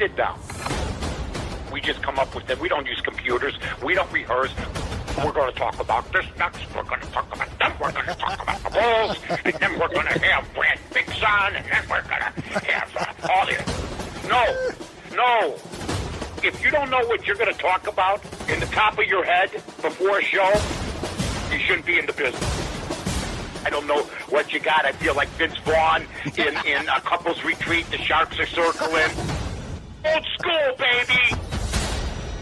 scripted now. We just come up with it. We don't use computers. We don't rehearse. We're going to talk about this next. We're going to talk about them. We're going to talk about the Bulls. And then we're going to have Brad Bigson. And then we're going to have uh, all this. No. No. If you don't know what you're going to talk about in the top of your head before a show, you shouldn't be in the business. I don't know what you got. I feel like Vince Vaughn in, in a couple's retreat. The Sharks are circling. Old school, baby.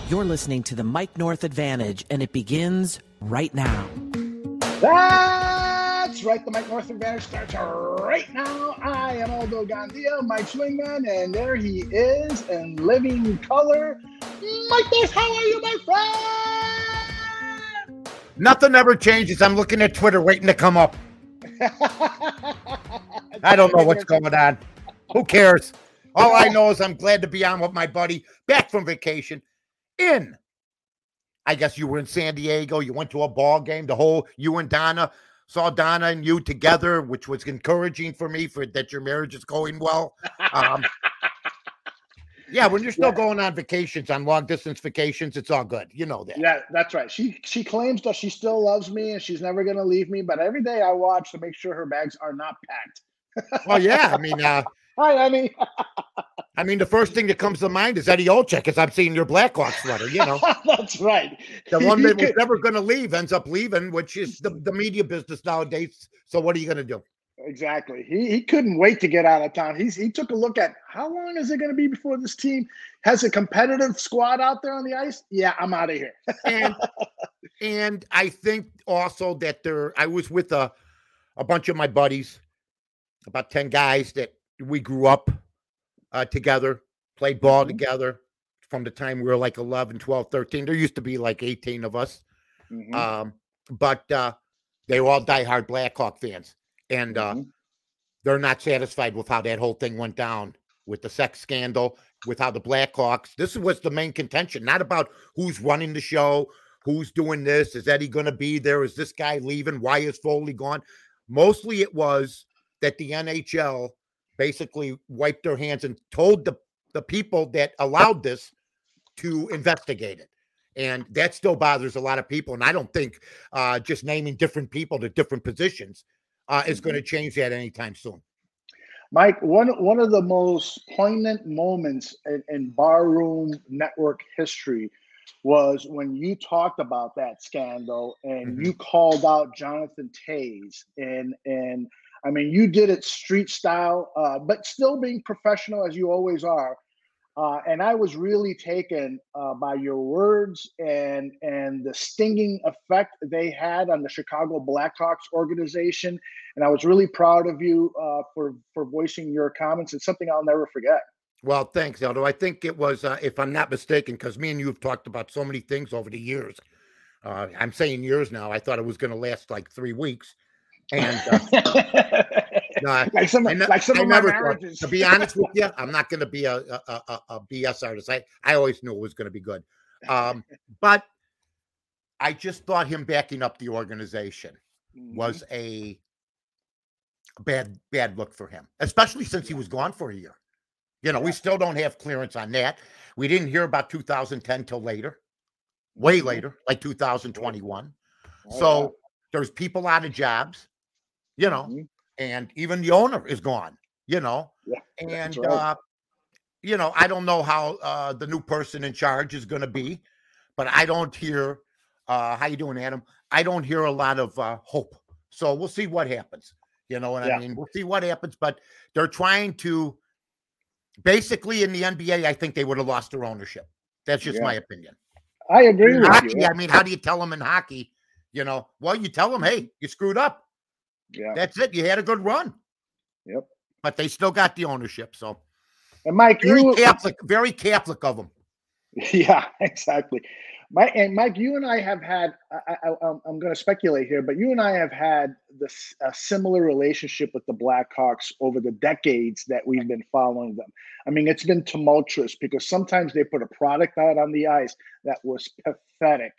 You're listening to the Mike North Advantage, and it begins right now. That's right. The Mike North Advantage starts right now. I am Aldo Gandia, Mike Swingman, and there he is in living color. Mike North, how are you, my friend? Nothing ever changes. I'm looking at Twitter, waiting to come up. I don't know what's going on. Who cares? All I know is I'm glad to be on with my buddy back from vacation in. I guess you were in San Diego. You went to a ball game. The whole you and Donna saw Donna and you together, which was encouraging for me for that your marriage is going well. Um, yeah, when you're still Yeah. going on vacations, on long distance vacations, it's all good. You know that. Yeah, that's right. She she claims that she still loves me and she's never gonna leave me. But every day I watch to make sure her bags are not packed. Well, yeah. I mean, uh, Hi, honey. I mean, the first thing that comes to mind is Eddie Olczyk, as I'm seeing your Blackhawks sweater. You know, that's right. the one that was never going to leave ends up leaving, which is the, the media business nowadays. So what are you going to do? Exactly. He he couldn't wait to get out of town. He's he took a look at how long is it going to be before this team has a competitive squad out there on the ice. Yeah, I'm out of here. And and I think also that there, I was with a a bunch of my buddies, about ten guys that we grew up uh, together, played ball Mhm. together from the time we were like 11, 12, 13. There used to be like 18 of us. Mhm, Um, but uh, they were all diehard Blackhawk fans, and uh, mhm. they're not satisfied with how that whole thing went down with the sex scandal, with how the Blackhawks. This was the main contention, not about who's running the show, who's doing this, is Eddie going to be there, is this guy leaving, why is Foley gone? Mostly, it was that the NHL basically wiped their hands and told the the people that allowed this to investigate it. And that still bothers a lot of people. And I don't think uh, just naming different people to different positions uh, is going to change that anytime soon. Mike, one one of the most poignant moments in, in barroom network history was when you talked about that scandal and Mhm. you called out Jonathan Toews and and I mean you did it street style, uh, but still being professional as you always are. Uh, and I was really taken uh, by your words and and the stinging effect they had on the Chicago Blackhawks organization. And I was really proud of you uh, for for voicing your comments. It's something I'll never forget. Well, thanks, Aldo. I think it was, uh, if I'm not mistaken, because me and you have talked about so many things over the years. Uh, I'm saying years now. I thought it was going to last like three weeks. And uh, no, I- like some I ne- like some I of my never thought- marriages. to be honest with you, I'm not going to be a, a, a, a- BS artist. I, I always knew it was going to be good. Um, but I just thought him backing up the organization Mhm. was a bad bad look for him, especially since he was gone for a year. You know, we still don't have clearance on that. We didn't hear about 2010 till later, way Mhm. later, like 2021. Oh, So there's people out of jobs, you know, Mhm. and even the owner is gone, you know. Yeah, And right. uh, you know, I don't know how uh the new person in charge is gonna be, but I don't hear uh how you doing, Adam? I don't hear a lot of uh hope. So we'll see what happens. You know what Yeah. I mean? We'll see what happens, but they're trying to basically in the NBA, I think they would have lost their ownership. That's just Yeah. my opinion. I agree In with hockey, you. I mean, how do you tell them in hockey? You know, well, you tell them, hey, you screwed up. Yeah. That's it. You had a good run. Yep. But they still got the ownership. So And Mike, very you Catholic, very Catholic of them. Yeah, exactly. Mike and Mike, you and I have had. I, I, um, I'm- I'm going to speculate here, but you and I have had this a similar relationship with the Blackhawks over the decades that we've been following them. I mean, it's been tumultuous because sometimes they put a product out on the ice that was pathetic.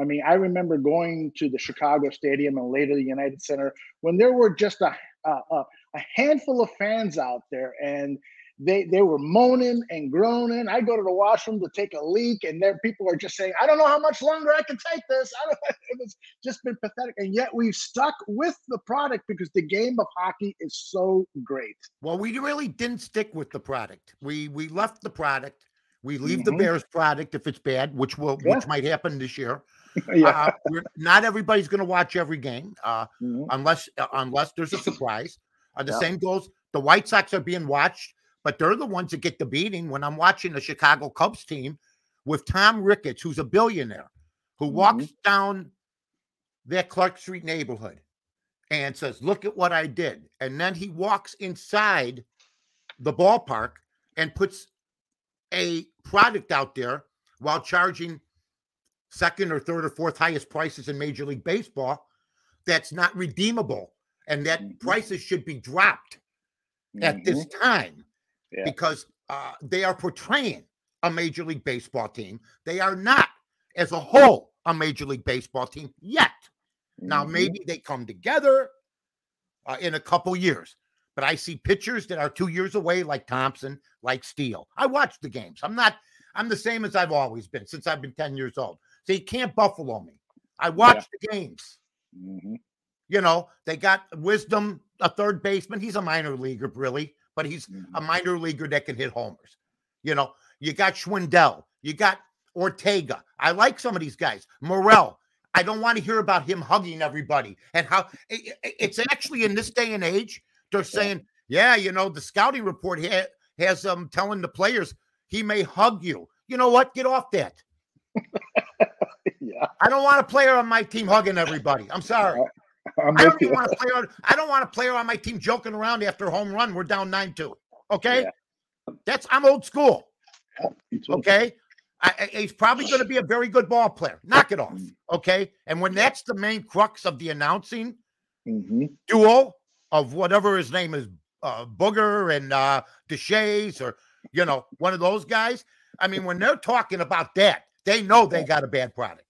I mean, I remember going to the Chicago Stadium and later the United Center when there were just a a, a, a handful of fans out there, and they they were moaning and groaning. I go to the washroom to take a leak, and there people are just saying, "I don't know how much longer I can take this." I don't. It was just been pathetic, and yet we've stuck with the product because the game of hockey is so great. Well, we really didn't stick with the product. We we left the product. We leave Mhm. the Bears product if it's bad, which will Yeah. which might happen this year. yeah. Uh, not everybody's going to watch every game, uh, Mhm. unless uh, unless there's a surprise. Uh, the Yeah. same goes. The White Sox are being watched, but they're the ones that get the beating. When I'm watching the Chicago Cubs team with Tom Ricketts, who's a billionaire, who Mm-hmm. walks down that Clark Street neighborhood and says, "Look at what I did," and then he walks inside the ballpark and puts a product out there while charging second or third or fourth highest prices in Major League Baseball that's not redeemable and that Mhm. prices should be dropped at this Mhm. time Yeah. because uh, they are portraying a Major League Baseball team. They are not, as a whole, a Major League Baseball team yet. Now, Mhm. maybe they come together uh, in a couple years, but I see pitchers that are two years away, like Thompson, like Steele. I watch the games. I'm not, I'm the same as I've always been since I've been 10 years old. You can't buffalo me. I watch the games. Mhm. You know, they got wisdom, a third baseman. He's a minor leaguer, really, but he's a Mhm. minor leaguer that can hit homers. You know, you got Schwindel, you got Ortega. I like some of these guys. Morel. I don't want to hear about him hugging everybody and how i- i- it's actually in this day and age. They're saying, yeah, you know, the scouting report ha- has them um, telling the players he may hug you. You know what? Get off that. Yeah. I don't want a player on my team hugging everybody. I'm sorry. I'm I don't even want a player. I don't want a player on my team joking around after a home run. We're down nine two. Okay, Yeah. that's I'm old school. Too. Okay, I, I- he's probably going to be a very good ball player. Knock it off. Mm. Okay, and when that's the main crux of the announcing Mhm. duo of whatever his name is, uh, Booger and uh, Deshaies, or you know, one of those guys. I mean, when they're talking about that, they know they got a bad product.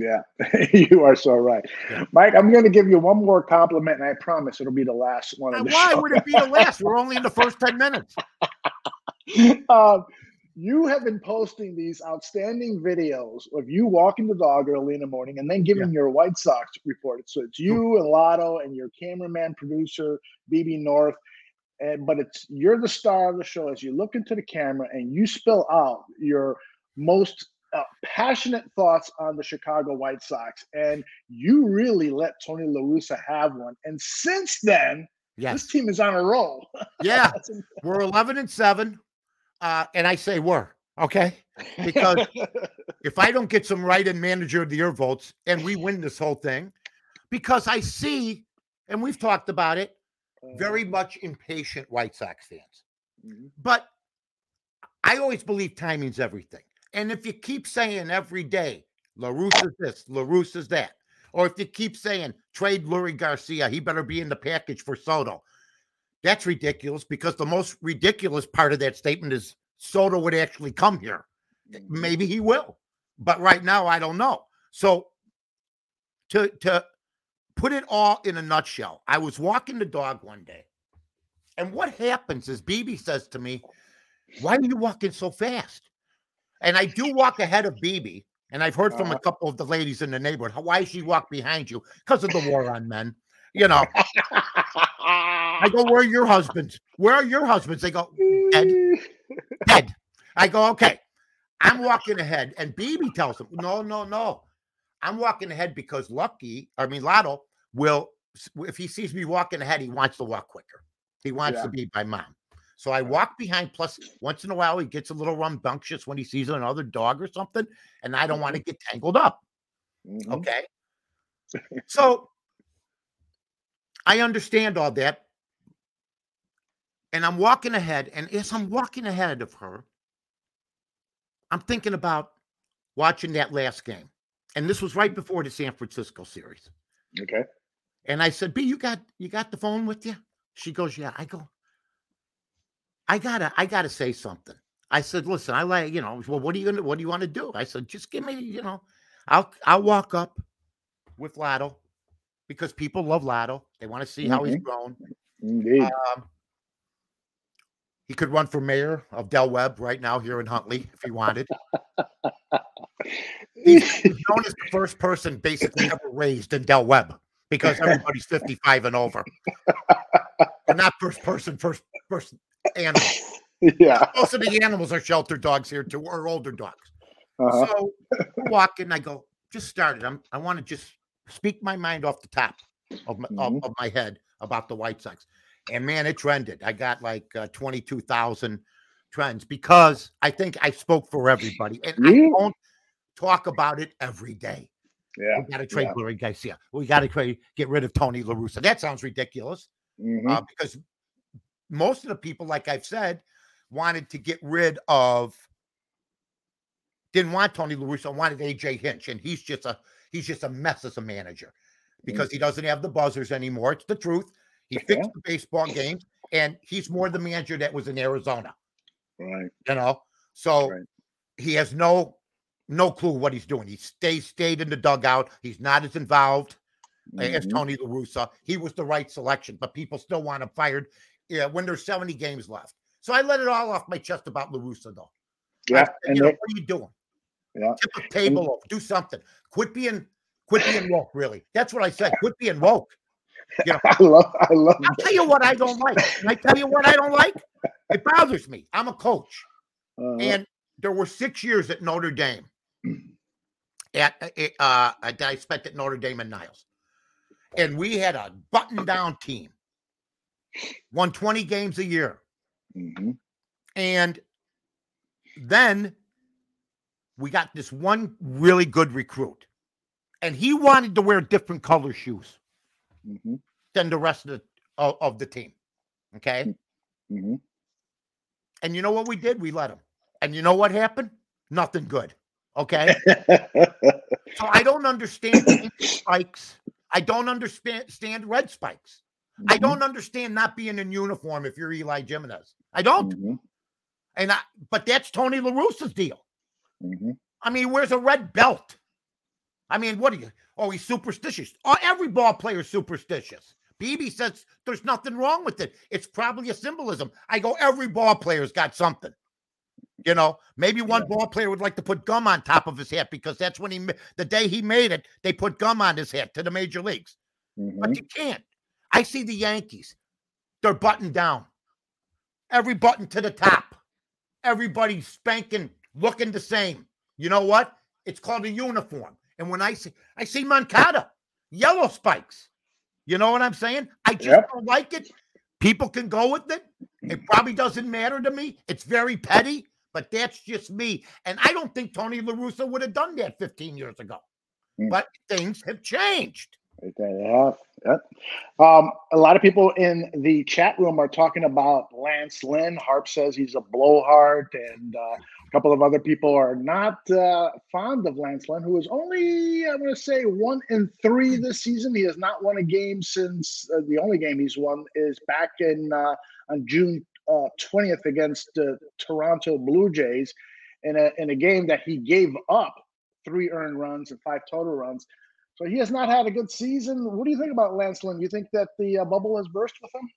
Yeah, you are so right, Yeah. Mike. I'm going to give you one more compliment, and I promise it'll be the last one. Now, the why show. would it be the last? We're only in the first ten minutes. um, you have been posting these outstanding videos of you walking the dog early in the morning and then giving your White Sox report. So it's you and Lotto and your cameraman producer BB North, and but it's you're the star of the show as you look into the camera and you spill out your most uh, passionate thoughts on the Chicago White Sox, and you really let Tony La Russa have one. And since then, Yes. this team is on a roll. Yeah. We're 11 and 7. Uh, and I say we're okay. Because if I don't get some right in manager of the year votes and we win this whole thing, because I see, and we've talked about it, very much impatient White Sox fans. Mhm. But I always believe timing's everything. And if you keep saying every day, LaRussa's this, LaRussa's that, or if you keep saying trade Leury Garcia, he better be in the package for Soto. That's ridiculous because the most ridiculous part of that statement is Soto would actually come here. Eh, mm-hmm. Maybe he will, but right now I don't know. So to to put it all in a nutshell, I was walking the dog one day, and what happens is BB says to me, "Why are you walking so fast?" And I do walk ahead of BB, and I've heard from a Uh-huh. couple of the ladies in the neighborhood, "How- "Why she walk behind you?" Because of the war on men. You know, I go, "Where are your husbands? Where are your husbands?" They go, Ed. head. I go, okay. I'm walking ahead, and BB tells him, no, no, no. I'm walking ahead because Lucky, I mean Lotto, will if he sees me walking ahead, he wants to walk quicker. He wants Yeah. to be my mom. So I walk behind. Plus, once in a while, he gets a little rambunctious when he sees another dog or something, and I don't want to get tangled up. Mhm. Okay. so I understand all that. And I'm walking ahead. And as I'm walking ahead of her, I'm thinking about watching that last game. And this was right before the San Francisco series. Okay. And I said, B, you got you got the phone with you? She goes, Yeah. I go, I gotta, I gotta say something. I said, listen, I like, you know, well, what are you gonna what do you want to do? I said, just give me, you know, I'll I'll walk up with Lotto because people love Lotto. They want to see how he's grown. Indeed. Um, He could run for mayor of Del Webb right now here in Huntley if he wanted. He's, he's known as the first person basically ever raised in Del Webb because everybody's 55 and over. But not first person, first first animal. yeah. Most of the animals are shelter dogs here too, or older dogs. Uh-huh. So we're walking, I go, just started. I'm I want to just speak my mind off the top of my Mhm. of, of my head about the White Sox. And man, it trended. I got like uh, 22,000 trends because I think I spoke for everybody. And I don't talk about it every day. Yeah. We got to trade yeah. Leury Garcia. We got to trade, get rid of Tony La Russa. That sounds ridiculous Mhm. uh, because most of the people, like I've said, wanted to get rid of, didn't want Tony La Russa, wanted AJ Hinch, and he's just a he's just a mess as a manager because he doesn't have the buzzers anymore. It's the truth. He fixed the baseball games, and he's more the manager that was in Arizona. Right. You know, so Right. he has no no clue what he's doing. He stays stayed in the dugout. He's not as involved as Mhm. Tony La Russa. He was the right selection, but people still want him fired yeah, when there's 70 games left. So I let it all off my chest about La Russa, though. Yeah. said, And you know, what are you doing? Yeah. Tip the table over. Do something. Quit being quit being woke, really. That's what I said. Quit being woke. I love I love I'll tell you what I don't like. Can I tell you what I don't like? It bothers me. I'm a coach. uh, And there were six years at Notre Dame. At uh, uh, that I spent at Notre Dame and Niles, and we had a button-down team. Won 20 games a year, mhm. and then we got this one really good recruit, and he wanted to wear different color shoes Mhm. than the rest of the of, of the team. Okay, Mhm. and you know what we did? We let him, and you know what happened? Nothing good. Okay. So I don't understand spikes. I don't understand stand red spikes. I Mhm. don't understand not being in uniform if you're Eloy Jimenez. I don't. Mhm. And I but that's Tony La Russa's deal. Mhm. I mean, he wears a red belt. I mean, what are you? Oh, he's superstitious. Oh, every ball player is superstitious. BB says there's nothing wrong with it. It's probably a symbolism. I go, every ball player's got something. You know, maybe one Yeah. ball player would like to put gum on top of his hat because that's when he, the day he made it, they put gum on his hat to the major leagues. Mhm. But you can't. I see the Yankees. They're buttoned down. Every button to the top. Everybody spanking, looking the same. You know what? It's called a uniform. And when I see I see Moncada, yellow spikes. You know what I'm saying? I just Yep. don't like it. People can go with it. It probably doesn't matter to me. It's very petty, but that's just me. And I don't think Tony La Russa would have done that 15 years ago. Mm. But things have changed. They have. Yep. Um, a lot of people in the chat room are talking about Lance Lynn. Harp says he's a blowhard, and uh, a couple of other people are not uh, fond of Lance Lynn, who is only, I'm going to say, one in three this season. He has not won a game since uh, the only game he's won is back in uh, on June uh, 20th against the Toronto Blue Jays in a, in a game that he gave up three earned runs and five total runs. So he has not had a good season. What do you think about Lance Lynn? You think that the uh, bubble has burst with him?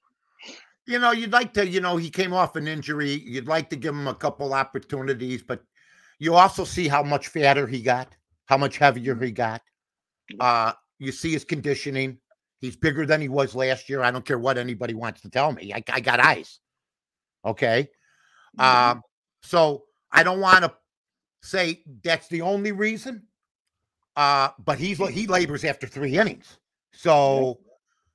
You know, you'd like to, you know, he came off an injury. You'd like to give him a couple opportunities, but you also see how much fatter he got, how much heavier he got. Uh, you see his conditioning. He's bigger than he was last year. I don't care what anybody wants to tell me. I, I got eyes. Okay. Um, so I don't want to say that's the only reason. Uh, but he's he labors after three innings. So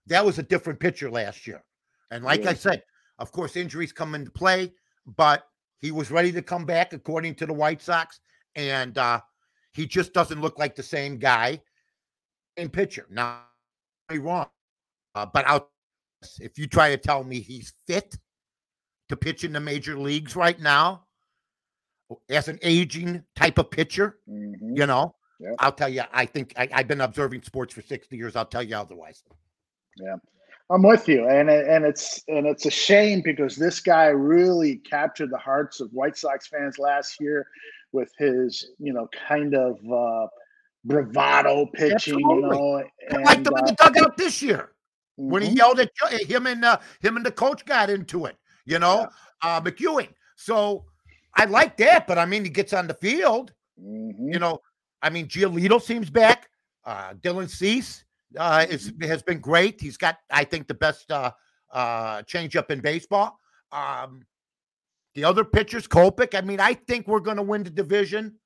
that was a different pitcher last year. And like I said, of course, injuries come into play, but he was ready to come back according to the White Sox. And uh, he just doesn't look like the same guy in pitcher. Now, I'm wrong. Uh, but I'll, if you try to tell me he's fit to pitch in the major leagues right now as an aging type of pitcher, Mhm. you know, Yep. I'll tell you, I think I, I've been observing sports for 60 years. I'll tell you otherwise. Yeah. I'm with you, and and it's and it's a shame because this guy really captured the hearts of White Sox fans last year with his you know kind of uh, bravado pitching, you Absolutely. know. I And, liked him in uh, the dugout this year when he mhm. yelled at him and uh, him and the coach got into it. you know, uh, McEwing. So I like that, but I mean, he gets on the field. Mhm. You know, I mean, Giolito seems back. Uh, Dylan Cease uh, is, has been great. He's got, I think, the best uh, uh, changeup in baseball. Um, the other pitchers, Kopech. I mean, I think we're going to win the division.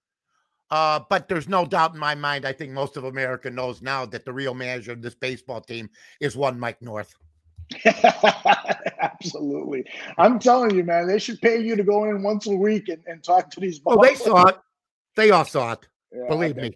Uh, but there's no doubt in my mind. I think most of America knows now that the real manager of this baseball team is one Mike North. Absolutely. I'm telling you, man, they should pay you to go in once a week and, and talk to these Oh, they saw it. They all saw it. Yeah, believe me.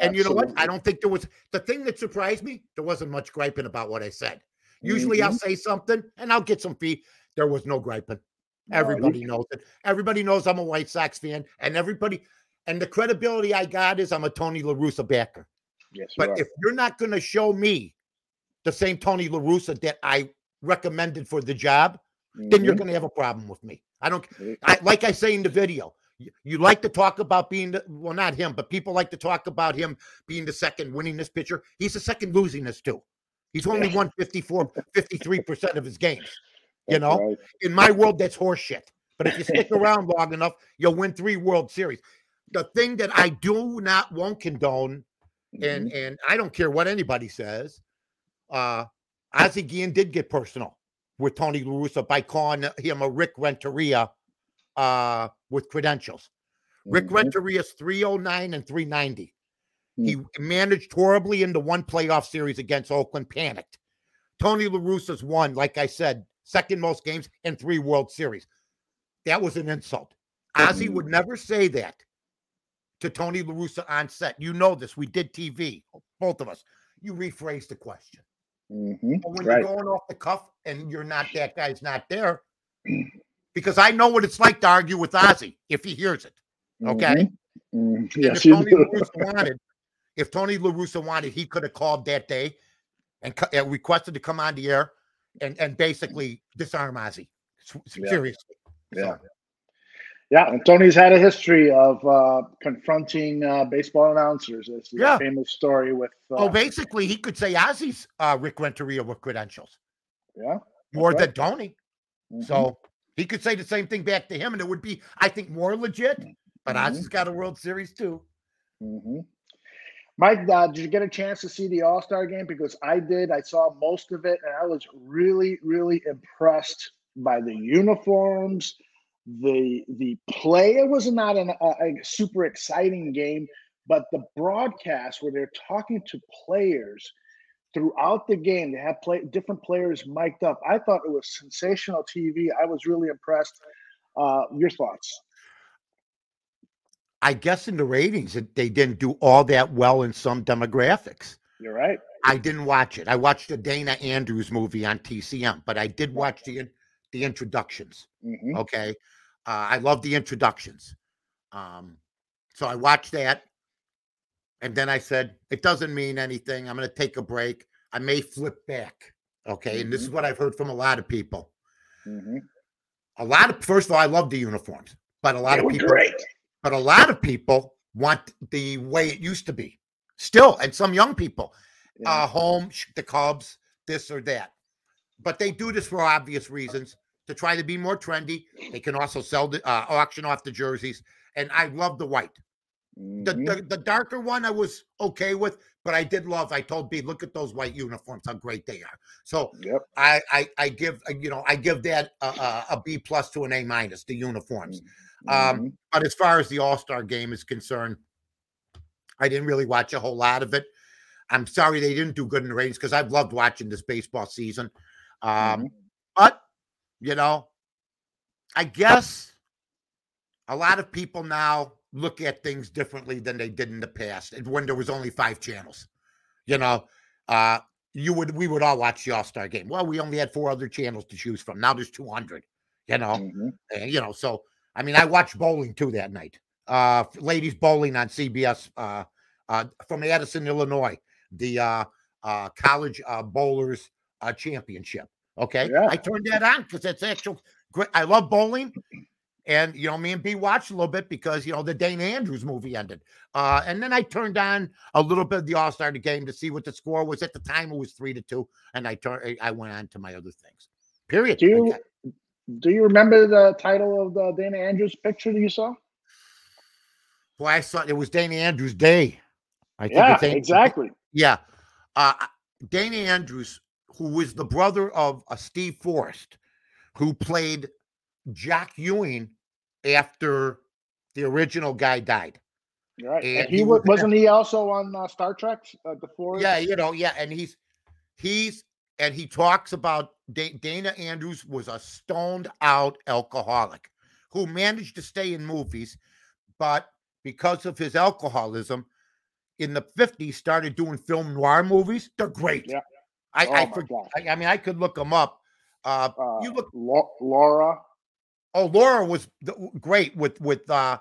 And you know what? I don't think there was the thing that surprised me. There wasn't much griping about what I said. Usually I'll Mhm. say something and I'll get some fee. There was no griping. No, Everybody knows it. Everybody knows I'm a White Sox fan, and everybody and the credibility I got is I'm a Tony La Russa backer. Yes, But if you're not going to show me the same Tony La Russa that I recommended for the job, then you're Mhm. going to have a problem with me. I don't. I, like I say in the video, you, like to talk about being the, well, not him, but people like to talk about him being the second winningest pitcher. He's the second losingest too. He's only won 54, 53% of his games. You That's know, right. in my world, that's horseshit. But if you stick around long enough, you'll win three World Series. The thing that I do not won't condone, and Mhm. and I don't care what anybody says, uh, Ozzie Guillen did get personal with Tony La Russa by calling him a Rick Renteria uh, with credentials. Rick Mhm. Renteria's 309 and 390. He Hmm. managed horribly into one playoff series against Oakland, panicked. Tony La Russa's won, like I said, second most games and three World Series. That was an insult. Ozzie would never say that to Tony La Russa on set. You know this. We did TV, both of us. You rephrase the question. Mhm. But when Right. you're going off the cuff and you're not that guy's not there, because I know what it's like to argue with Ozzie if he hears it. Okay. Mhm. Mhm. Yes, if Tony do. La Russa wanted, if Tony La Russa wanted, he could have called that day and, and requested to come on the air and, and basically disarm Ozzie. S- s- Yeah. Seriously. Yeah. So, Yeah, and Tony's had a history of uh, confronting uh, baseball announcers. It's a Yeah. famous story with. Uh, oh, basically, he could say Ozzie's uh, Rick Renteria with credentials yeah. more right. than Tony. mhm. So he could say the same thing back to him, and it would be, I think, more legit. But Mhm. Ozzie's got a World Series too. hmm Mike, uh, did you get a chance to see the All Star game? Because I did. I saw most of it, and I was really, really impressed by the uniforms, the the play. It was not an, a, a super exciting game, but the broadcast where they're talking to players throughout the game, they have play different players mic'd up. I thought it was sensational TV. I was really impressed. Uh, your thoughts? I guess in the ratings, it- they didn't do all that well in some demographics. You're right. I didn't watch it. I watched the Dana Andrews movie on TCM, but I did watch the the introductions. hmm Okay, uh, I love the introductions. Um, so I watched that, and then I said, "It doesn't mean anything. I'm going to take a break. I may flip back." Okay, and this is what I've heard from a lot of people. hmm A lot of first of all, I love the uniforms, but a lot They of people, great. but a lot of people want the way it used to be. Still, and some young people, Yeah. uh, home, the Cubs, this or that. But they do this for obvious reasons to try to be more trendy. They can also sell the uh, auction off the jerseys, and I love the white. The, Mhm. the the darker one I was okay with, but I did love. I told B, look at those white uniforms, how great they are. So Yep. I I, I give uh, you know I give that a, a, a B plus to an A minus. The uniforms. Um, Mhm. But as far as the All Star game is concerned, I didn't really watch a whole lot of it. I'm sorry they didn't do good in the ratings because I've loved watching this baseball season. Um, Mhm. But, you know, I guess a lot of people now look at things differently than they did in the past and when there was only five channels. You know, uh, you would we would all watch the All Star game. Well, we only had four other channels to choose from. Now there's 200. You know, Mhm. uh, you know, so I mean, I watched bowling too that night. Uh, ladies bowling on CBS uh, uh, from Addison, Illinois, the uh, uh, college uh, bowlers uh, championship. Okay, Yeah. I turned that on because that's actual. Great. I love bowling, and you know, me and B watched a little bit because you know the Dana Andrews movie ended, uh, and then I turned on a little bit of the All Star game to see what the score was. At the time, it was three to two, and I turned. I went on to my other things. Period. Do you- got- Do you remember the title of the Dana Andrews picture that you saw? Well, I saw it was Dana Andrews Day. I think yeah, exactly. Yeah. Uh, Dana Andrews, who was the brother of uh, Steve Forrest, who played Jack Ewing after the original guy died. Right. And, and he, he was, wasn't he also on uh, Star Trek? Uh, the Forrest? Yeah, you know, yeah, and he's he's and he talks about Dana Andrews was a stoned out alcoholic who managed to stay in movies, but because of his alcoholism, in the 50s started doing film noir movies. They're great. Yeah. I, oh I, I, I, mean, I could look them up. Uh, uh, you look Laura. Oh, Laura was great with with uh,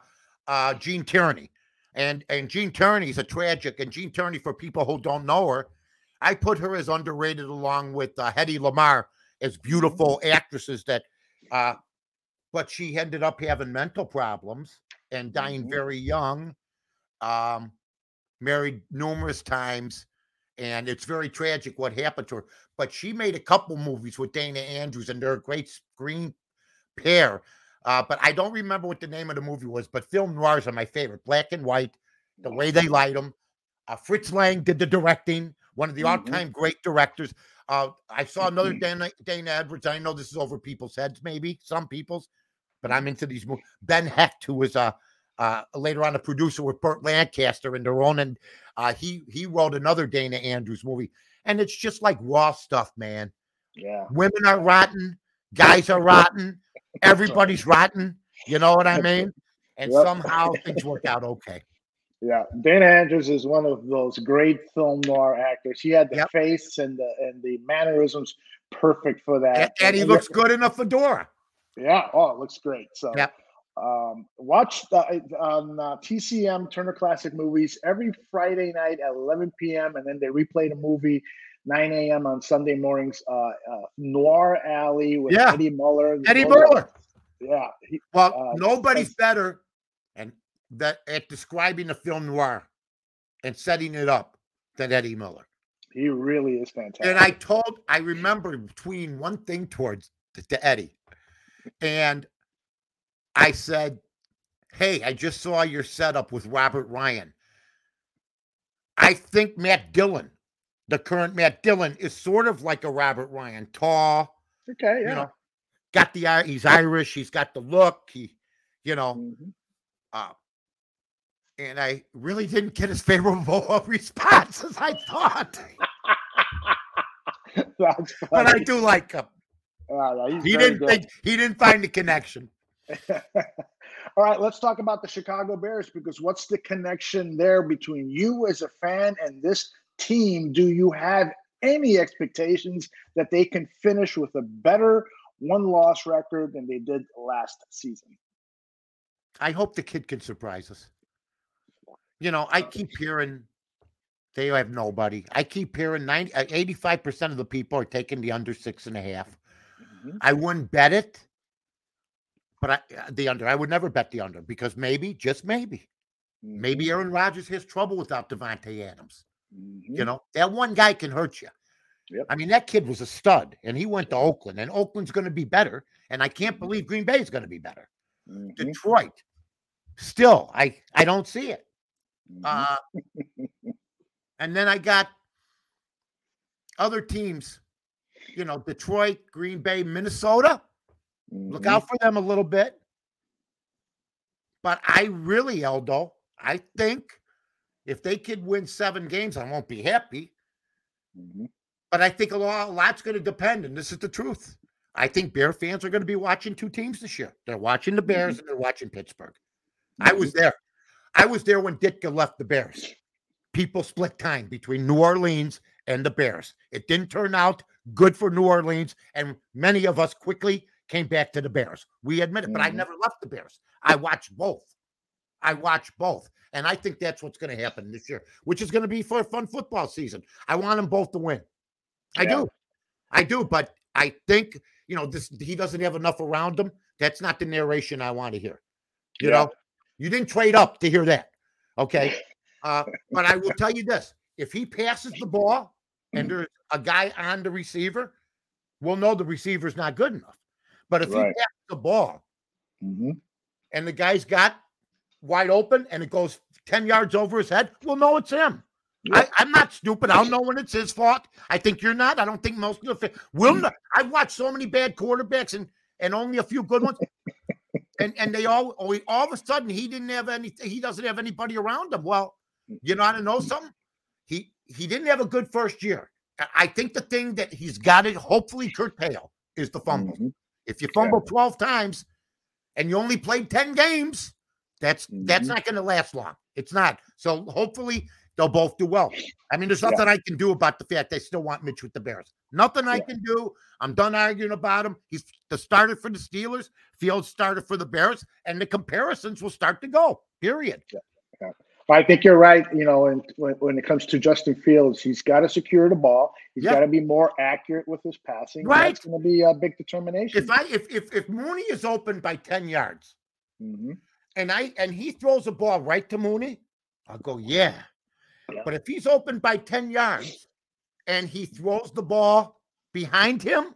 uh, Gene Tierney, and and Gene Tierney's a tragic. And Gene Tierney, for people who don't know her, I put her as underrated along with uh, Hedy Lamarr as beautiful mm-hmm. actresses that, uh, but she ended up having mental problems and dying mm-hmm. very young. Um, married numerous times, and it's very tragic what happened to her. But she made a couple movies with Dana Andrews, and they're great screen pair. Uh, but I don't remember what the name of the movie was. But film noirs are my favorite, black and white, the way they light them. Uh, Fritz Lang did the directing one of the mm-hmm. all-time great directors. Uh, I saw another mm-hmm. Dana, Dana Edwards. I know this is over people's heads, maybe some people's, but I'm into these movies. Ben Hecht, who was uh, uh, later on a producer with Burt Lancaster and their own, and uh, he he wrote another Dana Andrews movie, and it's just like raw stuff, man. Yeah, women are rotten, guys are rotten, everybody's rotten. You know what I mean? And yep. somehow things work out okay. Yeah, Dana Andrews is one of those great film noir actors. He had the yep. face and the and the mannerisms perfect for that. And, and he looks good in a fedora. Yeah. Oh, it looks great. So yep. um, watch the, on uh, TCM Turner Classic Movies every Friday night at 11 p.m. and then they replay the movie 9 a.m. on Sunday mornings. Uh, uh, Noir Alley with yeah. Eddie Muller. Eddie Muller. Yeah. He, well, uh, nobody's better and that at describing the film noir and setting it up than Eddie Muller. He really is fantastic. And I told, I remember between one thing towards to Eddie, and I said, "Hey, I just saw your setup with Robert Ryan. I think Matt Dillon, the current Matt Dillon, is sort of like a Robert Ryan, tall. Okay, yeah. You know, got the eye. he's Irish. He's got the look. He, you know, mm-hmm. uh, and I really didn't get as favorable a response as I thought. but I do like him. Uh, he didn't think he didn't find the connection. All right, let's talk about the Chicago Bears because what's the connection there between you as a fan and this team? Do you have any expectations that they can finish with a better one loss record than they did last season? I hope the kid can surprise us. You know, I keep hearing they have nobody. I keep hearing 90, 85% uh, of the people are taking the under six and a half. Mm-hmm. I wouldn't bet it, but I, uh, the under, I would never bet the under because maybe, just maybe, mm-hmm. maybe Aaron Rodgers has trouble without Davante Adams. Mm-hmm. You know, that one guy can hurt you. Yep. I mean, that kid was a stud and he went to Oakland, and Oakland's going to be better. And I can't mm-hmm. believe Green Bay is going to be better. Mm-hmm. Detroit, still, I, I don't see it. Mm-hmm. Uh, and then I got other teams, you know, Detroit, Green Bay, Minnesota. Mm-hmm. Look out for them a little bit. But I really, Aldo, I think if they could win seven games, I won't be happy. Mm-hmm. But I think a, lot, a lot's going to depend, and this is the truth. I think Bear fans are going to be watching two teams this year. They're watching the Bears mm-hmm. and they're watching Pittsburgh. I was mm-hmm. there. I was there when Ditka left the Bears. People split time between New Orleans and the Bears. It didn't turn out good for New Orleans, and many of us quickly came back to the Bears. We admit it, but I mm-hmm. never left the Bears. I watched both. I watch both. And I think that's what's going to happen this year, which is going to be for a fun football season. I want them both to win. I do. I do. But I think, you know, this he doesn't have enough around him. That's not the narration I want to hear. You yeah. know, you didn't trade up to hear that. Okay. Uh, but I will tell you this if he passes the ball and there's a guy on the receiver, we'll know the receiver's not good enough. But if Right. he taps the ball hmm and the guy's got wide open and it goes 10 yards over his head, we'll know it's him. I, I'm not stupid. I'll know when it's his fault. I think you're not. I don't think most of the will not. I've watched so many bad quarterbacks and and only a few good ones. and and they all all of a sudden he didn't have any he doesn't have anybody around him. Well, you know how to know something? He he didn't have a good first year. I- think the thing that he's got it, hopefully curtail, is the fumble. Mhm. If you fumble 12 times and you only played 10 games, that's that's Mhm. not going to last long. It's not. So hopefully they'll both do well. I mean, there's Yeah. nothing I can do about the fact they still want Mitch with the Bears. Nothing I can do. I'm done arguing about him. He's the starter for the Steelers, Fields starter for the Bears, and the comparisons will start to go. Period. But I think you're right. You know, and when, when it comes to Justin Fields, he's got to secure the ball. He's Yeah. got to be more accurate with his passing. Right. That's going to be a big determination. If I if if if Mooney is open by 10 yards Mhm. And I and he throws a ball right to Mooney, I'll go, yeah. Yeah. But if he's open by 10 yards and he throws the ball behind him